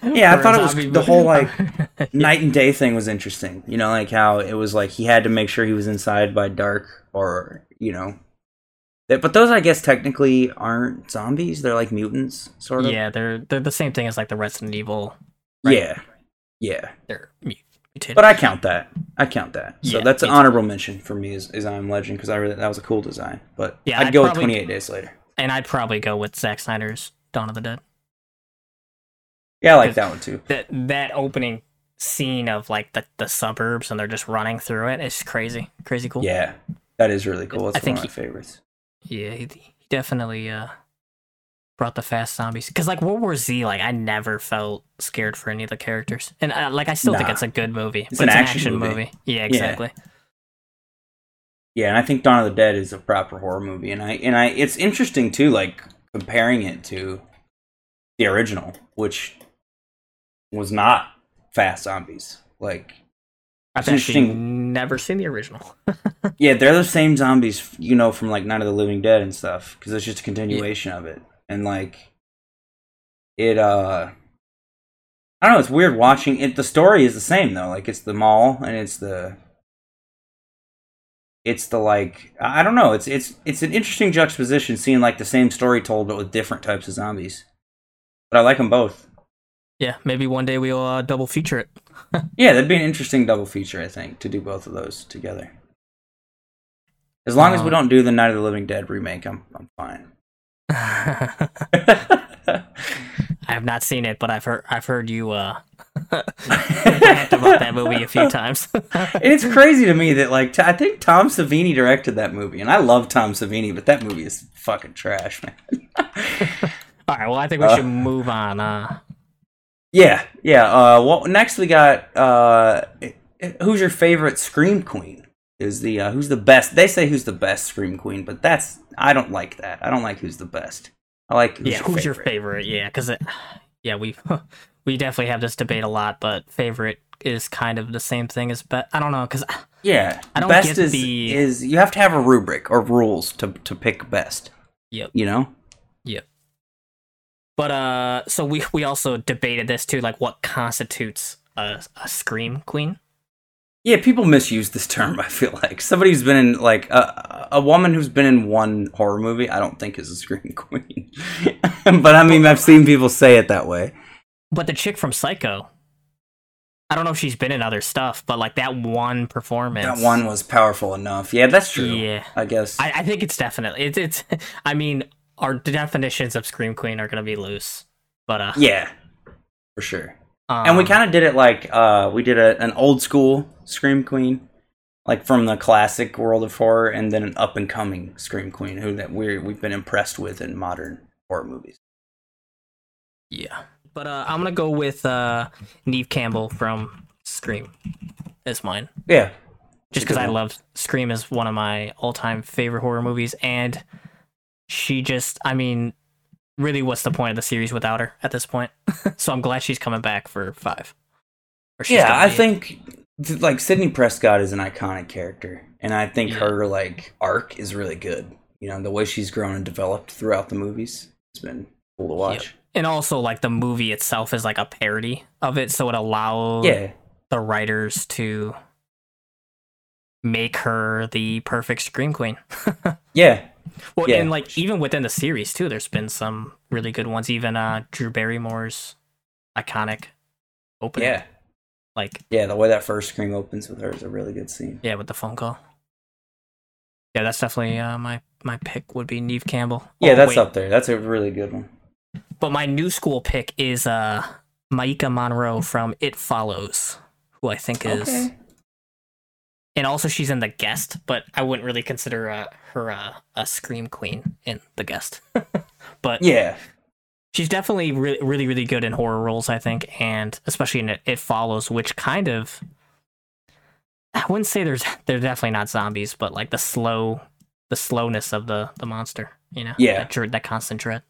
Yeah, I thought it was zombie the whole, like, night and day thing was interesting. You know, like how it was like he had to make sure he was inside by dark or you know. But those, I guess, technically aren't zombies. They're like mutants, sort of. yeah, they're they're the same thing as like the Resident Evil. right? Yeah. Yeah. They're mu- mutated. But I count that. I count that. So Yeah, that's an honorable mention for me is, is I Am Legend because I really that was a cool design. But Yeah, I'd, I'd go probably- with 28 Days Later. and I'd probably go with Zack Snyder's Dawn of the Dead. Yeah, I like that one too. That that opening scene of like the, the suburbs and they're just running through it is crazy, crazy cool. Yeah, that is really cool. I That's think of my he- favorites. Yeah, he, he definitely uh brought the fast zombies because like World War Z, like I never felt scared for any of the characters, and uh, like I still think it's a good movie. It's but an it's action an action movie. movie. Yeah, exactly. Yeah, and I think Dawn of the Dead is a proper horror movie, and I and I it's interesting too, like comparing it to the original, which was not fast zombies. Like, I've actually interesting. never seen the original. yeah, they're the same zombies, you know, from like Night of the Living Dead and stuff, because it's just a continuation of it, and like it. uh I don't know. It's weird watching it. The story is the same though. Like it's the mall, and it's the it's the like I don't know. It's it's it's an interesting juxtaposition seeing like the same story told but with different types of zombies. But I like them both. yeah, maybe one day we'll uh, double feature it. Yeah, that'd be an interesting double feature. I think to do both of those together. As long as we Um, don't do the Night of the Living Dead remake, I'm I'm fine. I have not seen it, but I've heard I've heard you uh about that movie a few times. it's crazy to me that like t- I think Tom Savini directed that movie, and I love Tom Savini, but that movie is fucking trash, man. All right, well, I think we Uh, should move on. Uh, Yeah, yeah. Uh, well, next we got uh, who's your favorite scream queen? Is the uh, who's the best? They say who's the best scream queen, but that's I don't like that. I don't like who's the best. I like who's yeah, your who's favorite. your favorite? Yeah, because yeah, we we definitely have this debate a lot, but favorite is kind of the same thing as bet. I don't know because Yeah, I don't best is the- is you have to have a rubric or rules to to pick best. Yep. You know. Yep. But uh, so we we also debated this too, like what constitutes a a scream queen. Yeah, people misuse this term. I feel like somebody who's been in like a a woman who's been in one horror movie. I don't think is a scream queen, but I mean I've seen people say it that way. But the chick from Psycho, I don't know if she's been in other stuff, but like that one performance, That one was powerful enough. Yeah, that's true. Yeah. I guess. I, I think it's definitely it's it's. I mean, our definitions of scream queen are gonna be loose, but uh, yeah, for sure. Um, and we kind of did it like uh we did a, an old school scream queen like from the classic world of horror and then an up and coming scream queen who that we we've been impressed with in modern horror movies yeah. But uh, I'm gonna go with uh, Neve Campbell from Scream as mine. yeah just because I love Scream is one of my all-time favorite horror movies, and she just, I mean, really, what's the point of the series without her at this point? so I'm glad she's coming back for five. Yeah i think th- like sydney prescott is an iconic character and i think Yeah. her like arc is really good you know the way she's grown and developed throughout the movies it's been cool to watch and also like the movie itself is like a parody of it, so it allows yeah the writers to make her the perfect Scream Queen. yeah Well, Yeah. and like even within the series too, there's been some really good ones. Even uh, Drew Barrymore's iconic opening, yeah like yeah the way that first scream opens with her is a really good scene Yeah, with the phone call. Yeah, that's definitely uh, my my pick would be Neve Campbell. yeah Oh, that's wait, up there that's a really good one But my new school pick is uh Maika Monroe from It Follows, who I think is, okay and also she's in The Guest, but I wouldn't really consider uh, her uh, a scream queen in The Guest. but yeah she's definitely really, really, really good in horror roles, I think, and especially in It, it Follows, which kind of I wouldn't say there's they're definitely not zombies, but like the slow, the slowness of the the monster, you know, Yeah. that, dread- that constant dread,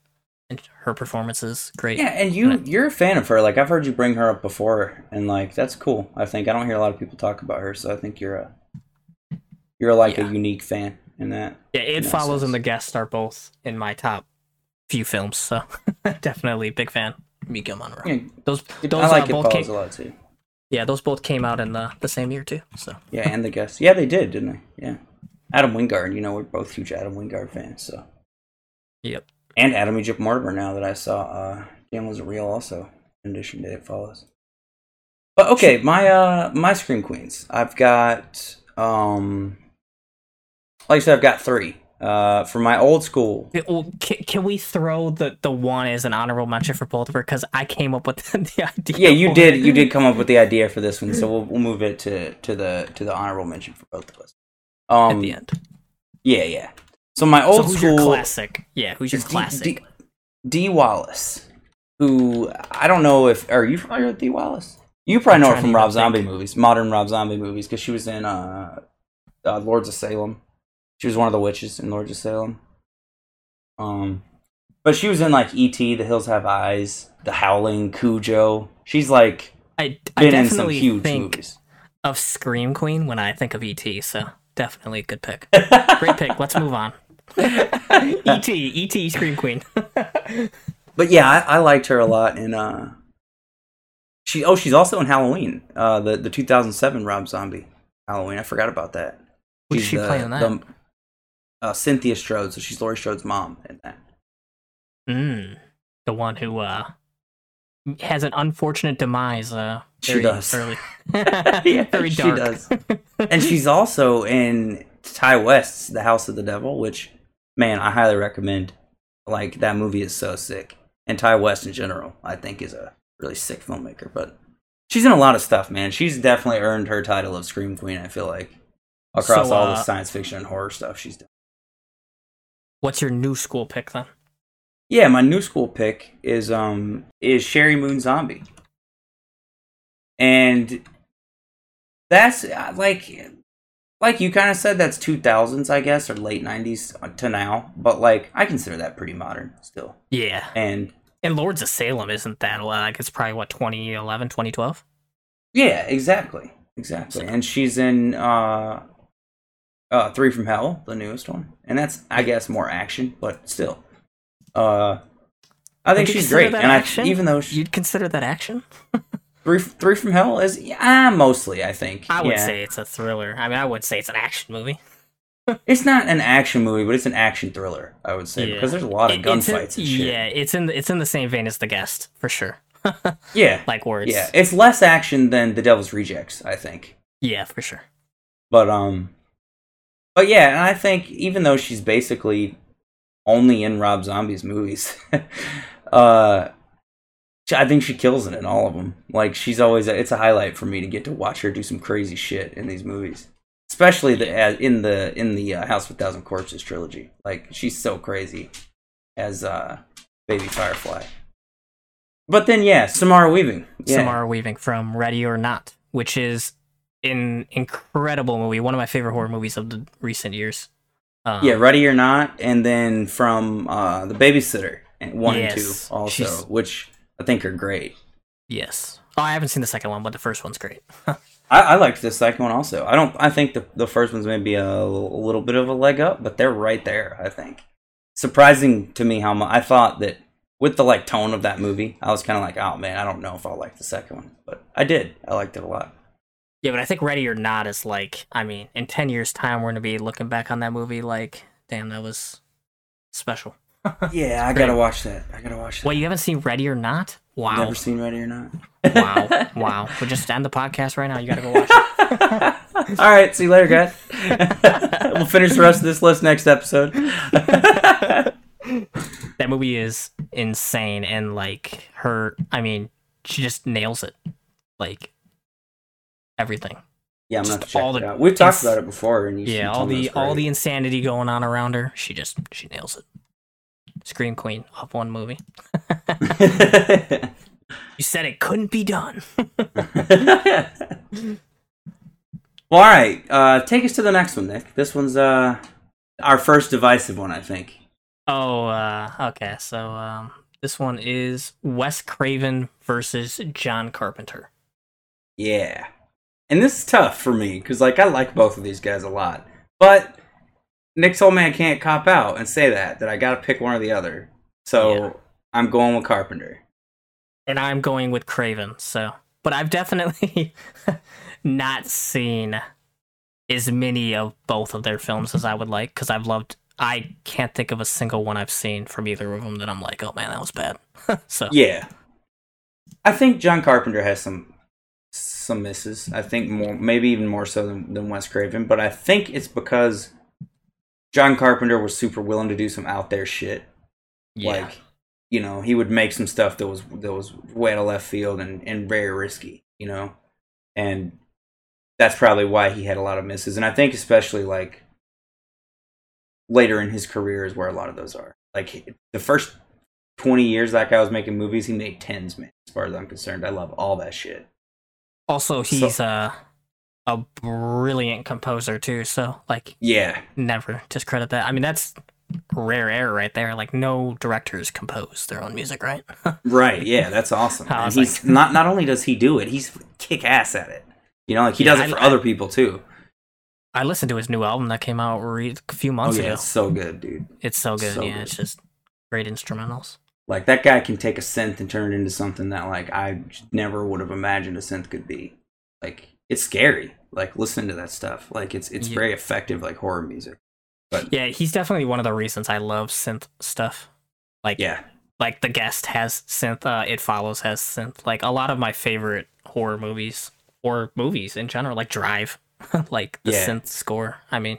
and her performance is great. Yeah, and you you're a fan of her. Like I've heard you bring her up before, and like that's cool. I think I don't hear a lot of people talk about her, so I think you're a you're like Yeah. a unique fan in that. Yeah, It Makes Follows sense. and The guests are both in my top few films, so definitely big fan. Maika Monroe. Yeah, Those those I like uh, it both follows came, a lot too. yeah, those both came out in the the same year too. So Yeah, and the guests. Yeah, they did, didn't they? Yeah, Adam Wingard. You know, we're both huge Adam Wingard fans. So yep. And Adam Egypt Mortimer. Now that I saw uh, Gambler's Real, also in addition to it follows. But okay, my uh my scream queens. I've got um, like I said, I've got three. Uh, for my old school, It- well, can, can we throw the, the one as an honorable mention for both of her? Because I came up with the idea. Yeah, you did. it. You did come up with the idea for this one, so we'll, we'll move it to to the to the honorable mention for both of us. Um, at the end. yeah, yeah. So my So old who's school your classic? Yeah, who's your is D- classic? D, Dee Wallace, who I don't know if are you familiar with Dee Wallace? You probably I'm know her from Rob Zombie think. movies, modern Rob Zombie movies, because she was in uh, uh, Lords of Salem. She was one of the witches in Lords of Salem. Um, but she was in like E.T., The Hills Have Eyes, The Howling, Cujo. She's like I, I been in some huge think movies. of Scream Queen when I think of ET. So definitely a good pick. Great pick. Let's move on. ET, ET, Scream Queen. But yeah, I, I liked her a lot in uh she oh she's also in Halloween. Uh the, the two thousand seven Rob Zombie Halloween. I forgot about that. She's she the- playing that? the- uh, Cynthia Strode, so she's Laurie Strode's mom in that. Mm, the one who uh has an unfortunate demise. Uh, She does. Early. Yeah, very she does. and she's also in Ti West's The House of the Devil, which man, I highly recommend. Like that movie is so sick. And Ti West in general, I think is a really sick filmmaker, but she's in a lot of stuff, man. She's definitely earned her title of Scream Queen, I feel like. Across So, all the uh, science fiction and horror stuff she's done. What's your new school pick then? Yeah, my new school pick is um is Sheri Moon Zombie and that's uh, like like you kind of said that's 2000s i guess or late 90s to now but like i consider that pretty modern still Yeah. and And Lords of Salem isn't that like it's probably what 2011, 2012? yeah exactly exactly and she's in uh uh three from hell the newest one and that's i guess more action but still uh i think she's great and action? i even though she, You'd consider that action? three three from hell is yeah mostly i think I would Yeah. say it's a thriller. I mean, I would say it's an action movie. it's not an action movie but it's an action thriller i would say Yeah. because there's a lot of It- it's in- gunfights and shit Yeah, it's in the, it's in the same vein as The Guest for sure. yeah Like words. Yeah, it's less action than The Devil's Rejects, I think. Yeah, for sure. But um, but yeah, and I think even though she's basically only in Rob Zombie's movies, uh, I think she kills it in all of them. Like she's always it's a highlight for me to get to watch her do some crazy shit in these movies, especially the as- in the in the uh, House of a Thousand Corpses trilogy. Like she's so crazy as uh, Baby Firefly. But then yeah, Samara Weaving. Yeah. Samara Weaving from Ready or Not, which is an incredible movie, one of my favorite horror movies of the recent years. Um, Yeah, Ready or Not, and then from uh, The Babysitter, and one and two also, which I think are great. Yes. Oh, I haven't seen the second one, but the first one's great. I, I liked the second one also. I don't. I think the the first one's maybe a, a little bit of a leg up, but they're right there. I think. Surprising to me how much I thought that with the like tone of that movie, I was kind of like, oh man, I don't know if I'll like the second one, but I did. I liked it a lot. Yeah, but I think Ready or Not is like, I mean, in 10 years' time, we're going to be looking back on that movie like, damn, that was special. Yeah, I gotta watch that. I gotta watch that. What, you haven't seen Ready or Not? Wow. Never seen Ready or Not. wow. Wow. We'll just end the podcast right now. You got to go watch it. All right, see you later, guys. we'll finish the rest of this list next episode. That movie is insane. And, like, her, I mean, she just nails it. Like, everything. yeah, I'm Just not check all it the out. We've talked ins- about it before, and you you Yeah, all the all the insanity going on around her, she just she nails it. Scream Queen of one movie. You said it couldn't be done. well, all right. Uh, take us to the next one, Nick. This one's uh our first divisive one, I think. Oh, uh, okay. So um, this one is Wes Craven versus John Carpenter. Yeah, and this is tough for me because like I like both of these guys a lot, but Nick told me I can't cop out and say that that I got to pick one or the other. So Yeah. I'm going with Carpenter. And I'm going with Craven. So, but I've definitely not seen as many of both of their films as I would like because I've loved. I can't think of a single one I've seen from either of them that I'm like, oh man, that was bad. so Yeah. I think John Carpenter has some some misses. I think more maybe even more so than, than Wes Craven, but I think it's because John Carpenter was super willing to do some out there shit. yeah, Like, you know, he would make some stuff that was that was way out of left field and, and very risky, you know? And that's probably why he had a lot of misses. And I think especially like later in his career is where a lot of those are. Like the first 20 years that guy was making movies, he made tens, man. As far as I'm concerned, I love all that shit. Also, he's uh, a brilliant composer too. So like, Yeah, never discredit that. I mean, that's rare air right there. Like, no directors compose their own music, right? right. Yeah, that's awesome. And he's like- not not only does he do it, he's kick ass at it. You know, like he Yeah, does it for I- other people too. I listened to his new album that came out re- a few Oh months yeah, ago. it's so good, dude. It's so good. so yeah, good. it's just great instrumentals. Like that guy can take a synth and turn it into something that like I never would have imagined a synth could be. Like it's scary. Like listen to that stuff. Like it's it's Yeah. very effective like horror music. But Yeah, he's definitely one of the reasons I love synth stuff. Like, Yeah. like the guest has synth. Uh, it follows has synth. Like a lot of my favorite horror movies or movies in general, like Drive, like the Yeah. synth score. I mean,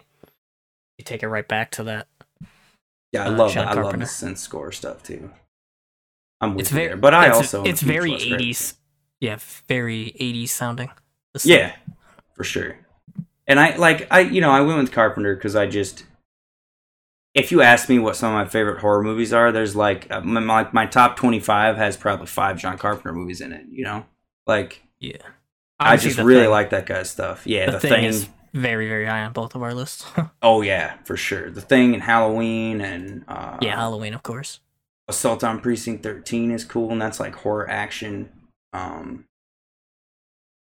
you take it right back to that. Yeah, I Uh, love John that. I love the synth score stuff too. I'm with It's you very, there. But I it's, also it's very Wes Craven eighties. Yeah, very eighties sounding. Yeah, for sure. And I like I you know I went with Carpenter because I just if you ask me what some of my favorite horror movies are, there's like uh, my, my my top twenty five has probably five John Carpenter movies in it. You know, like yeah. I just really Thing. like that guy's stuff. Yeah, the, the, thing, thing. is very very high on both of our lists. oh yeah, for sure. The thing and Halloween and uh, yeah, Halloween, of course. Assault on Precinct 13 is cool, and that's like horror action. Um,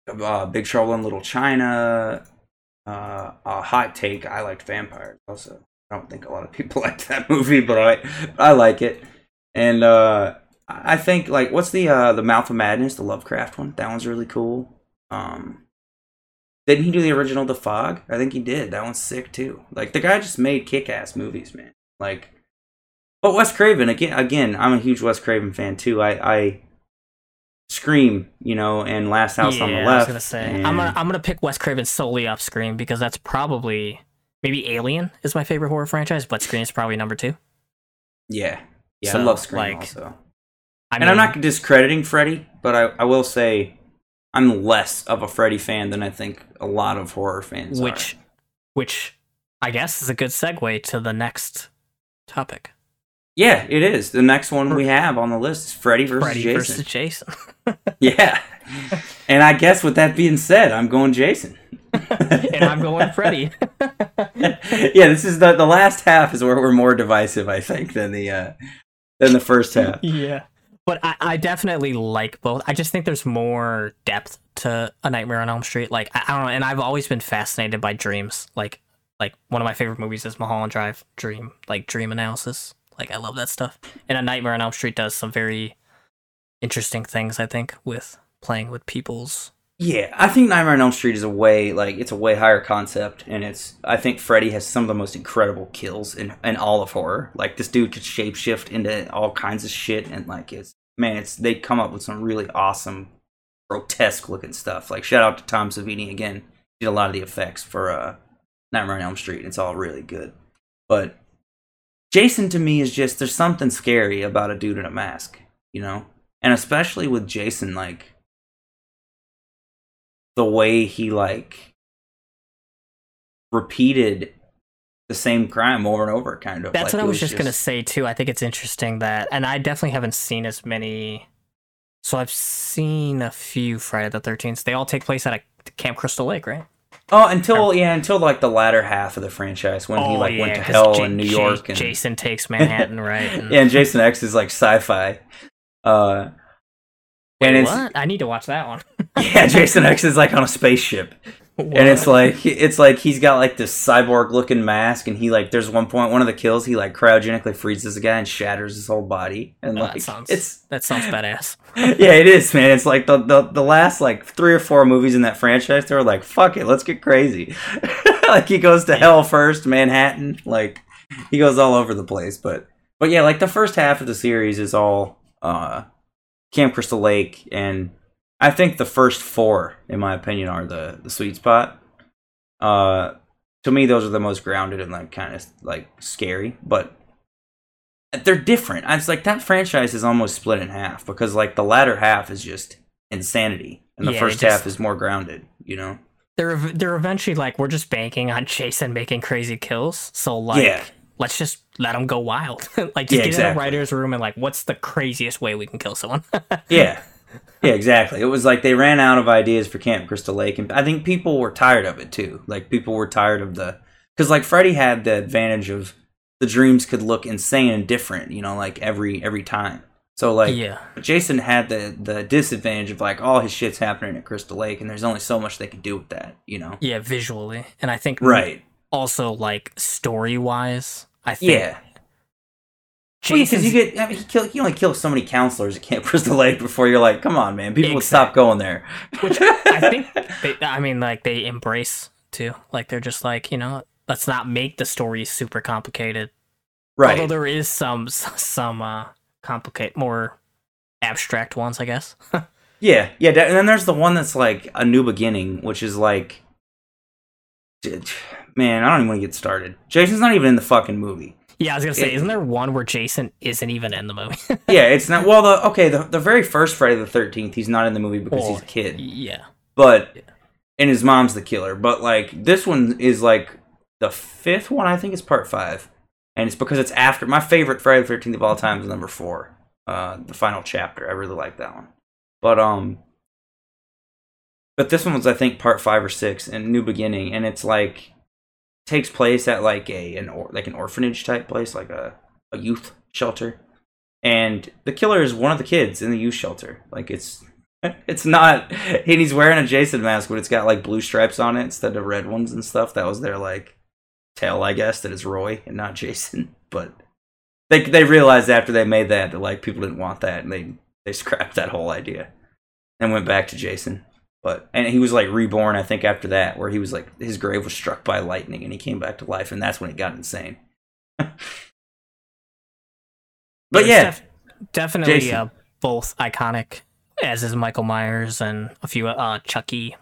uh, Big Trouble in Little China. Uh, a hot take. I liked Vampires also. I don't think a lot of people like that movie, but I I like it. And uh, I think like what's the uh, the Mouth of Madness, the Lovecraft one? That one's really cool. Um, didn't he do the original The Fog? I think he did. That one's sick too. Like the guy just made kick-ass movies, man. Like, but Wes Craven again. Again, I'm a huge Wes Craven fan too. I, I Scream, you know, and Last House yeah, on the I Left. was gonna say and- I'm gonna I'm gonna pick Wes Craven solely off Scream because that's probably maybe Alien is my favorite horror franchise, but Scream is probably number two. yeah, yeah. I love Scream like, also. I and I'm not discrediting Freddy, but I, I will say I'm less of a Freddy fan than I think a lot of horror fans which are. Which, which I guess is a good segue to the next topic. Yeah, it is. The next one we have on the list is Freddy versus Freddy Jason. versus Jason. Yeah. and I guess with that being said, I'm going Jason. and I'm going Freddy. yeah, this is the the last half is where we're more divisive, I think, than the uh than the first half. yeah. But I, I definitely like both. I just think there's more depth to A Nightmare on Elm Street. Like I, I don't know, and I've always been fascinated by dreams. Like like one of my favorite movies is Mulholland Drive Dream, like dream analysis. Like I love that stuff. And A Nightmare on Elm Street does some very interesting things, I think, with playing with people's Yeah, I think Nightmare on Elm Street is a way like it's a way higher concept, and it's I think Freddy has some of the most incredible kills in in all of horror. Like this dude could shapeshift into all kinds of shit, and like it's man, it's they come up with some really awesome, grotesque looking stuff. Like shout out to Tom Savini again, did a lot of the effects for uh Nightmare on Elm Street. It's all really good, but Jason to me is just there's something scary about a dude in a mask, you know, and especially with Jason like the way he like repeated the same crime over and over kind of That's like, what I it was just, gonna say too. I think it's interesting that, and I definitely haven't seen as many. So I've seen a few Friday the Thirteenth. They all take place at a Camp Crystal Lake, right? Oh until yeah until like the latter half of the franchise when he like went to hell Ja- in new york and Jason takes Manhattan, right? And- yeah and jason x is like sci-fi uh Wait, and it's what? I need to watch that one. yeah jason x is like on a spaceship and it's like it's like he's got like this cyborg looking mask and he like there's one point one of the kills he like cryogenically freezes a guy and shatters his whole body and Oh, like that sounds it's that sounds badass. yeah, it is, man. It's like the, the the last like three or four movies in that franchise. They were like, "Fuck it, let's get crazy." like he goes to hell first, Manhattan. Like he goes all over the place. But but yeah, like the first half of the series is all uh, Camp Crystal Lake, and I think the first four, in my opinion, are the the sweet spot. Uh, to me, those are the most grounded and like kind of like scary, but they're different. I was like that franchise is almost split in half because like the latter half is just insanity, and the Yeah, first just- half is more grounded. You know? They're they're eventually like we're just banking on Jason making crazy kills. So like Yeah. let's just let him go wild. like just Yeah, get in exactly. the writer's room and like what's the craziest way we can kill someone? Yeah, yeah, exactly. It was like they ran out of ideas for Camp Crystal Lake, and I think people were tired of it too. Like people were tired of the because like Freddy had the advantage of the dreams could look insane and different. You know, like every every time. So like yeah. Jason had the the disadvantage of like all his shit's happening at Crystal Lake, and there's only so much they could do with that, you know? Yeah, visually. And I think Right. also like story wise, I think Yeah. Because Jason's you get, I mean, he, kill, he only kills so many counselors at Camp Crystal Lake before you're like, come on, man, people would stop going there. which I think they, I mean like they embrace too. Like they're just like, you know, let's not make the story super complicated. right. Although there is some some uh complicate more abstract ones, I guess. Yeah, yeah, and then there's the one that's like a new beginning, which is like, man, I don't even want to get started. Jason's not even in the fucking movie. Yeah, I was gonna say, isn't there one where Jason isn't even in the movie? Yeah, it's not. Well, the okay, the the very first Friday the Thirteenth, he's not in the movie because he's a kid. yeah. but and his mom's the killer. But like this one is like the fifth one. I think is part five, and it's because it's after my favorite Friday the Thirteenth of all time is number four, uh, the final chapter. I really like that one. But um, but this one was I think part five or six and New Beginning, and it's like takes place at like a an or, like an orphanage type place, like a a youth shelter, and the killer is one of the kids in the youth shelter. Like it's it's not and he's wearing a Jason mask, but it's got like blue stripes on it instead of red ones and stuff. That was their like tell, I guess, that it's Roy and not Jason. But they they realized after they made that that like people didn't want that and they they scrapped that whole idea and went back to Jason. But and he was like reborn, I think, after that, where he was like his grave was struck by lightning and he came back to life, and that's when it got insane. but yeah, def- definitely uh, both iconic, as is Michael Myers and a few uh Chucky.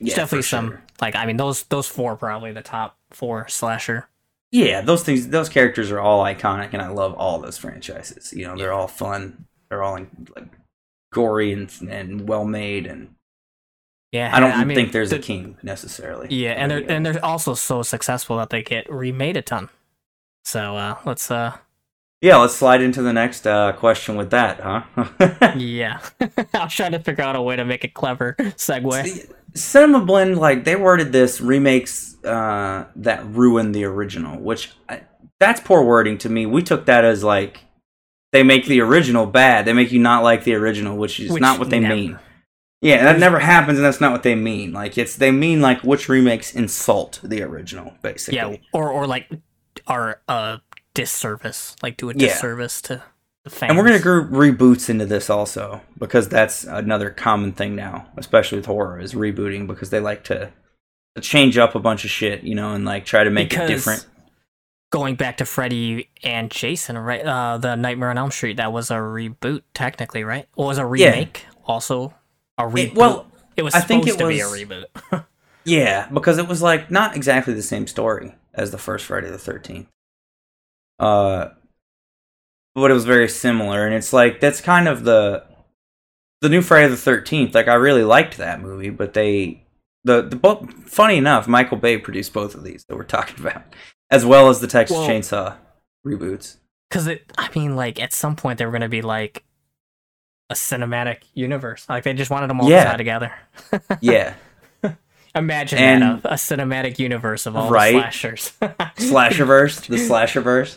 There's yeah, definitely some sure. like I mean those those four probably the top four slasher. Yeah, those things, those characters are all iconic, and I love all those franchises. You know, they're all fun. They're all like gory and and well made, and Yeah, I don't I mean, think there's the- a king necessarily. Yeah, and they're and they're also so successful that they get remade a ton. So uh let's uh yeah, let's slide into the next uh, question with that, huh? yeah. I was trying to figure out a way to make it clever segue. Cinema Blend, like they worded this remakes uh, that ruin the original, which I, that's poor wording to me. We took that as like they make the original bad. They make you not like the original, which is Which not what they never- mean. Yeah, that never happens, and that's not what they mean. Like it's they mean like which remakes insult the original, basically. Yeah, or or like are a disservice, like do a Yeah. disservice to the fans. And we're gonna group reboots into this also because that's another common thing now, especially with horror, is rebooting because they like to, to change up a bunch of shit, you know, and like try to make Because it different. going back to Freddy and Jason, right? Uh, the Nightmare on Elm Street that was a reboot, technically, right? Or was a Yeah. remake also a reboot? It- well, it was I think it to be a was- reboot. Yeah, because it was like not exactly the same story as the first Friday the Thirteenth. Uh, but it was very similar, and it's like that's kind of the the new Friday the Thirteenth. Like I really liked that movie, but they the the funny enough, Michael Bay produced both of these that we're talking about, as well as the Texas Well- Chainsaw reboots. Because it, I mean, like at some point they were going to be like a cinematic universe. Like they just wanted them all Yeah. to tie together. Yeah, Imagine And- that a, a cinematic universe of all Right. the slashers. slasherverse, the slasherverse.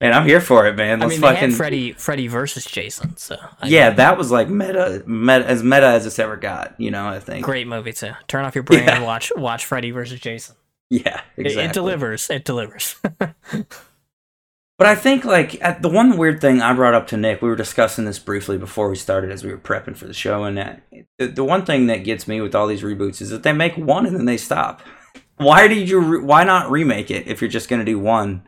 Man, I'm here for it, man. Let's mean, they fucking Freddy, Freddy versus Jason. So I yeah. mean, That was like meta, meta as meta as it's ever got. You know, I think. great movie too. Turn off your brain Yeah. and watch watch Freddy versus Jason. Yeah, It- It, delivers. It delivers. But I think like at the one weird thing I brought up to Nick, we were discussing this briefly before we started as we were prepping for the show, and that, the, the one thing that gets me with all these reboots is that they make one and then they stop. Why did you? Re- why not remake it if you're just gonna do one?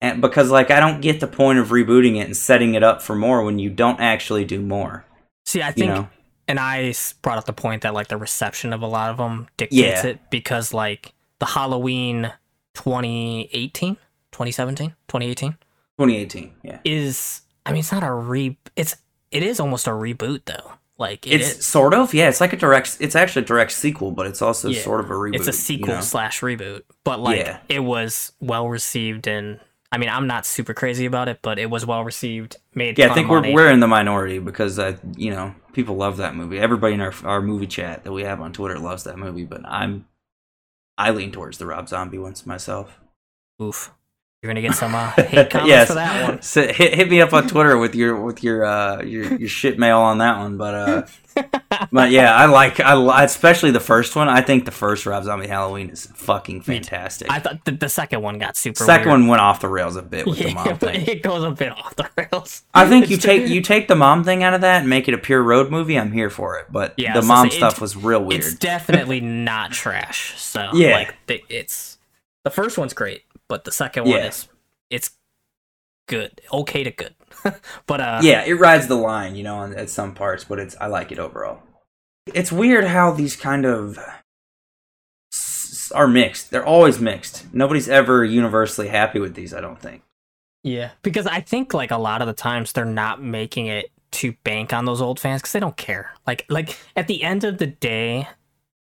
And because like I don't get the point of rebooting it and setting it up for more when you don't actually do more. See, I You think, know? and I brought up the point that like the reception of a lot of them dictates Yeah. it because like the Halloween 2018, 2017, 2018 2018, yeah. is. I mean, it's not a re. It's it is almost a reboot though. Like it It's is. sort of yeah. It's like a direct. It's actually a direct sequel, but it's also Yeah. sort of a reboot. it's a you sequel know? slash reboot, but like Yeah. it was well received and. I mean, I'm not super crazy about it, but it was well received. Made Yeah, I think we're we're in the minority because I, you know, people love that movie. Everybody in our our movie chat that we have on Twitter loves that movie, but I'm I lean towards the Rob Zombie ones myself. Oof. You're gonna get some uh, hate comments yes, for that one. So hit, hit me up on Twitter with your with your uh your your shit mail on that one, but uh, but yeah, I like I li- especially the first one. I think the first Rob Zombie Halloween is fucking fantastic. I thought the, the second one got super. Second weird. one went off the rails a bit with the mom thing. it goes a bit off the rails. I think you take you take the mom thing out of that and make it a pure road movie. I'm here for it, but Yeah, the mom say stuff was real weird. It's definitely not trash. So Yeah. like it's the first one's great, but the second one is it's good, okay to good. but uh, yeah, it rides the line, you know, on, at some parts, but it's I like it overall. It's weird how these kind of s- are mixed. They're always mixed. Nobody's ever universally happy with these. I don't think. yeah, because I think like a lot of the times they're not making it to bank on those old fans because they don't care. Like like at the end of the day,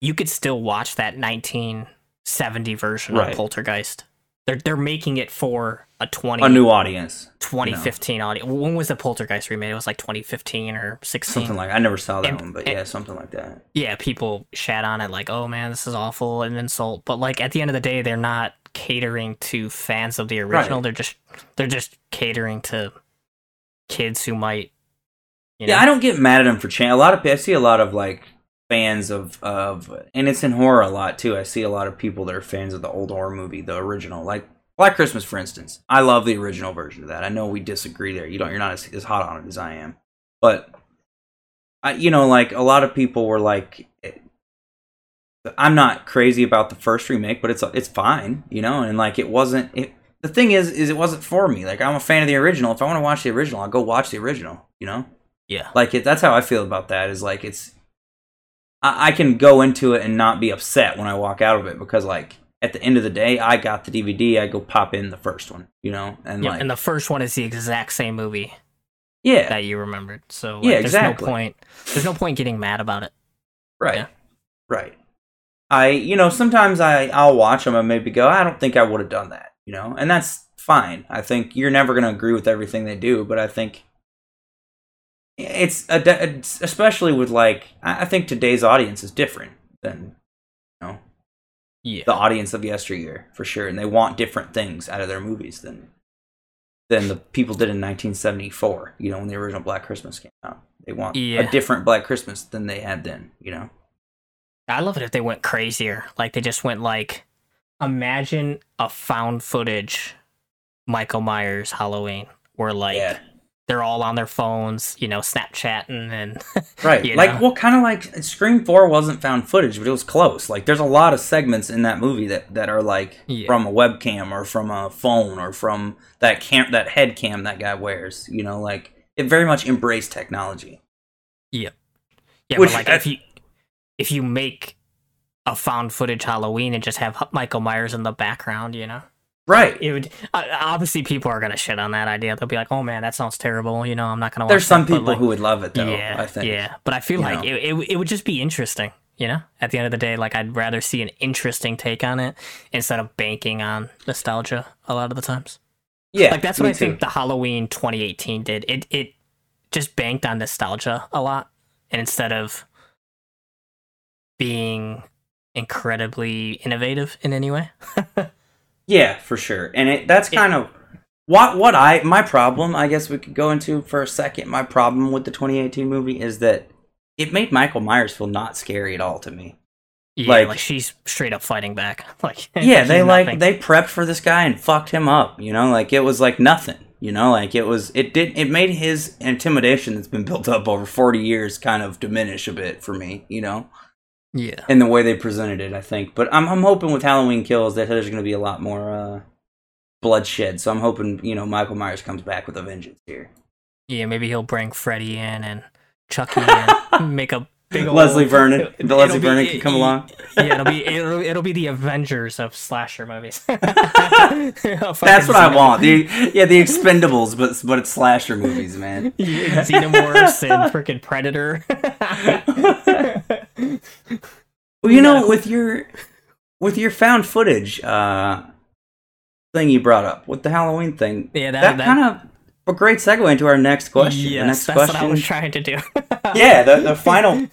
you could still watch that 1970 version Right. of Poltergeist they're they're making it for a 20 a new audience, 2015 audience. When was the Poltergeist remade? It was like 2015 or 16. something like. I never saw that And- one, but and- yeah, something like that. yeah, people shat on it like, "Oh man, this is awful," an insult. But like at the end of the day, they're not catering to fans of the original. Right. They're just they're just catering to kids who might. You know, Yeah, I don't get mad at them for change. A lot of I see a lot of like fans of of, and it's in horror a lot too. I see a lot of people that are fans of the old horror movie, the original, like Black Christmas, for instance. I love the original version of that. I know we disagree there. You don't. You're not as, as hot on it as I am, but I, you know, like a lot of people were like. eh, I'm not crazy about the first remake, but it's it's fine, you know, and like it wasn't. It, the thing is, is it wasn't for me. Like I'm a fan of the original. If I want to watch the original, I'll go watch the original. You know yeah, like it that's how i feel about that is like it's I, I can go into it and not be upset when i walk out of it because like at the end of the day i got the dvd i go pop in the first one you know and yeah. like and the first one is the exact same movie yeah that you remembered. So like, Yeah, there's exactly. no point. There's no point getting mad about it. right yeah. right i you know sometimes i i'll watch them and maybe go i don't think i would have done that you know and that's fine i think you're never going to agree with everything they do but i think it's a de- especially with like i I think today's audience is different than you know Yeah, the audience of yesteryear for sure, and they want different things out of their movies than than the people did in 1974. You know, when the original Black Christmas came out, they want Yeah. a different Black Christmas than they had then. You know, I love it if they went crazier. Like they just went like, imagine a found footage Michael Myers Halloween, where like yeah, they're all on their phones, you know, Snapchatting and right. you like, know? well, kind of like Scream Four wasn't found footage, but it was close. Like, there's a lot of segments in that movie that that are like Yeah. from a webcam or from a phone or from that cam that head cam that guy wears. You know, like it very much embraced technology. yeah, Which but like I- if you if you make a found footage Halloween and just have Michael Myers in the background, you know, Right. it would uh, obviously people are gonna shit on that idea. They'll be like, "Oh man, that sounds terrible," you know. I'm not gonna. Watch There's some that," people like, who would love it though. yeah, I think. yeah. But I feel you like it, it it would just be interesting, you know. At the end of the day, like I'd rather see an interesting take on it instead of banking on nostalgia a lot of the times. Yeah. like that's what I think the Halloween 2018 did. It it just banked on nostalgia a lot, and instead of being incredibly innovative in any way. Yeah, for sure. And it that's kind of what what I my problem, I guess we could go into for a second. My problem with the 2018 movie is that it made Michael Myers feel not scary at all to me. Yeah, Like- like, she's straight up fighting back. Like Yeah, they she's like they prepped for this guy and fucked him up, you know? Like it was like nothing, you know? Like it was it did it made his intimidation that's been built up over 40 years kind of diminish a bit for me, you know? Yeah. in the way they presented it, I think. But I'm I'm hoping with Halloween Kills that there's going to be a lot more uh, bloodshed. So I'm hoping you know Michael Myers comes back with a vengeance here. Yeah, maybe he'll bring Freddy in and Chucky in, make a big old, Leslie Vernon, the It'll Leslie be- Vernon can come it- along. Yeah, it'll be it'll, it'll be the Avengers of slasher movies. That's what I want. The yeah, the Expendables, but but it's slasher movies, man. Yeah, Xenomorphs and freaking Predator. Well, you know, with your with your found footage uh, thing you brought up with the Halloween thing, yeah, that, that, that, kind of a great segue into our next question. the Yes, next that's question, what I was trying to do. yeah, the, the final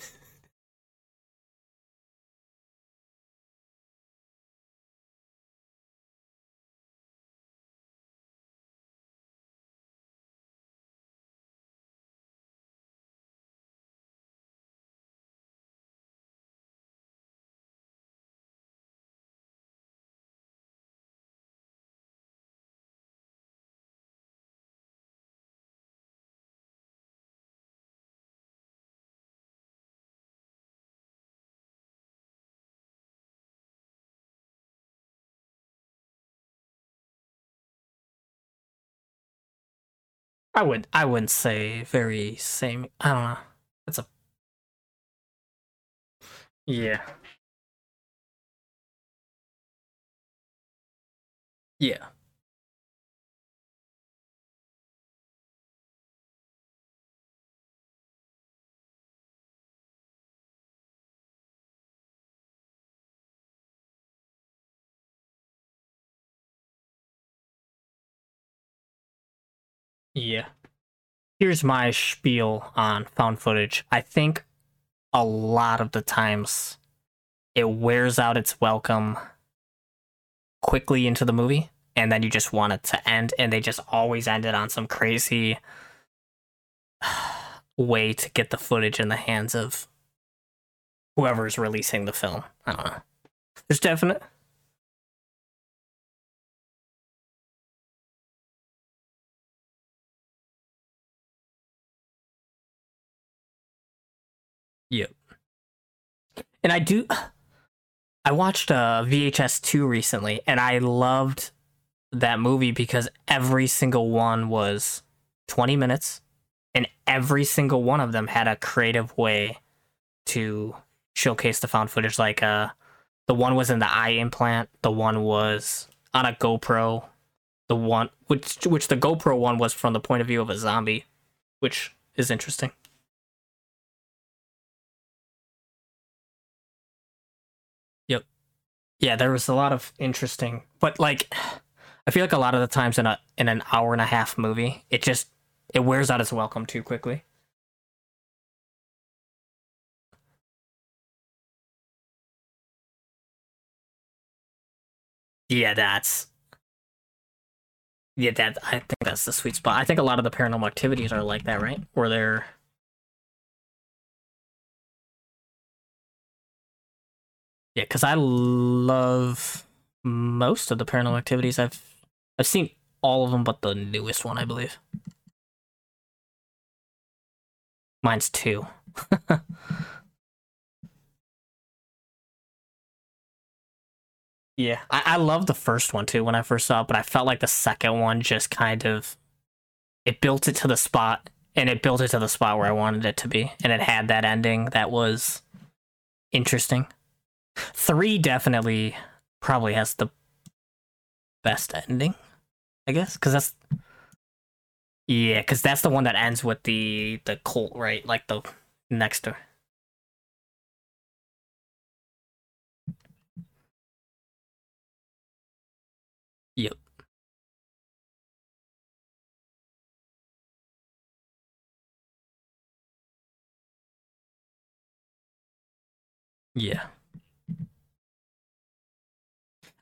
I would I wouldn't say very same. I don't know. That's a yeah. Yeah. Yeah. Here's my spiel on found footage. I think a lot of the times it wears out its welcome quickly into the movie and then you just want it to end and they just always end it on some crazy way to get the footage in the hands of whoever's releasing the film. I don't know. There's definite Yep. And I do I watched uh VHS 2 recently and I loved that movie because every single one was 20 minutes and every single one of them had a creative way to showcase the found footage like uh the one was in the eye implant the one was on a GoPro the one which which the GoPro one was from the point of view of a zombie which is interesting yeah there was a lot of interesting but like I feel like a lot of the times in a in an hour and a half movie it just it wears out its welcome too quickly Yeah, that's yeah, that I think that's the sweet spot. I think a lot of the paranormal activities are like that, right? Where they're yeah, because I love most of the paranormal activities. I've I've seen all of them, but the newest one, I believe. Mine's two. Yeah, I, I love the first one too when I first saw it, but I felt like the second one just kind of it built it to the spot and it built it to the spot where I wanted it to be, and it had that ending that was interesting. Three definitely probably has the best ending, I guess, because that's yeah, because that's the one that ends with the the cult, right? Like the next to Yep. Yeah.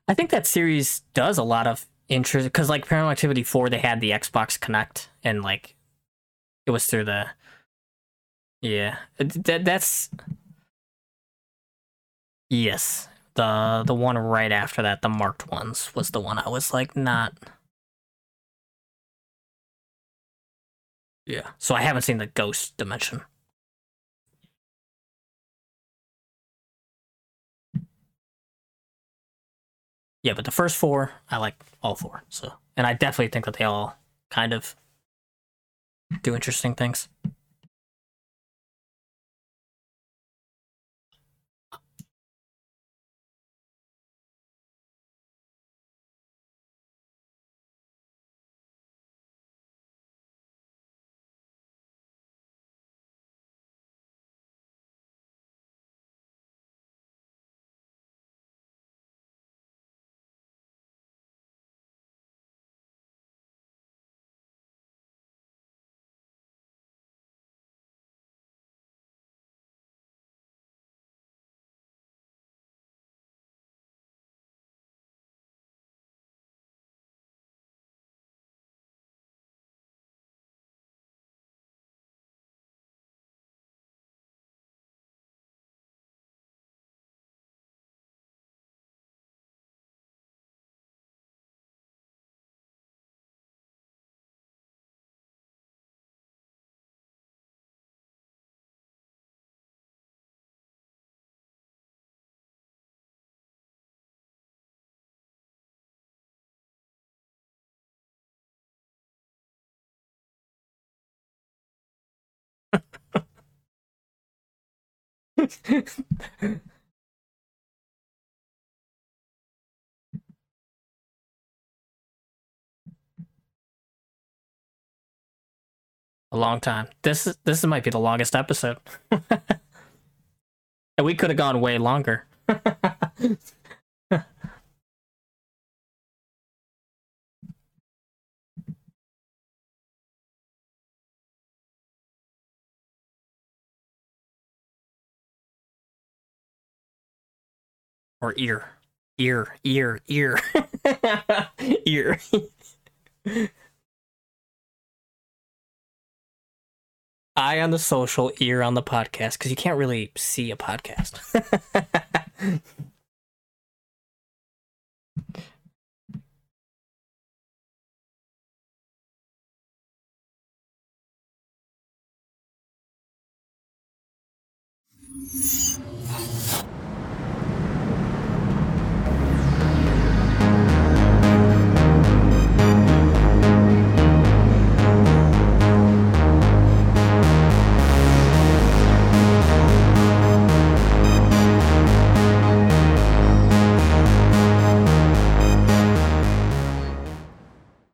I think that series does a lot of interest because, like, Paranormal Activity 4, they had the Xbox Kinect and, like, it was through the. Yeah. That, that's. Yes. The the one right after that, the marked ones, was the one I was like not. Yeah. So I haven't seen the Ghost Dimension. Yeah, but the first four, I like all four. So, and I definitely think that they all kind of do interesting things. A long time. This is this might be the longest episode. and we could have gone way longer. or ear, ear, ear, ear, ear. Eye on the social, ear on the podcast, because you can't really see a podcast.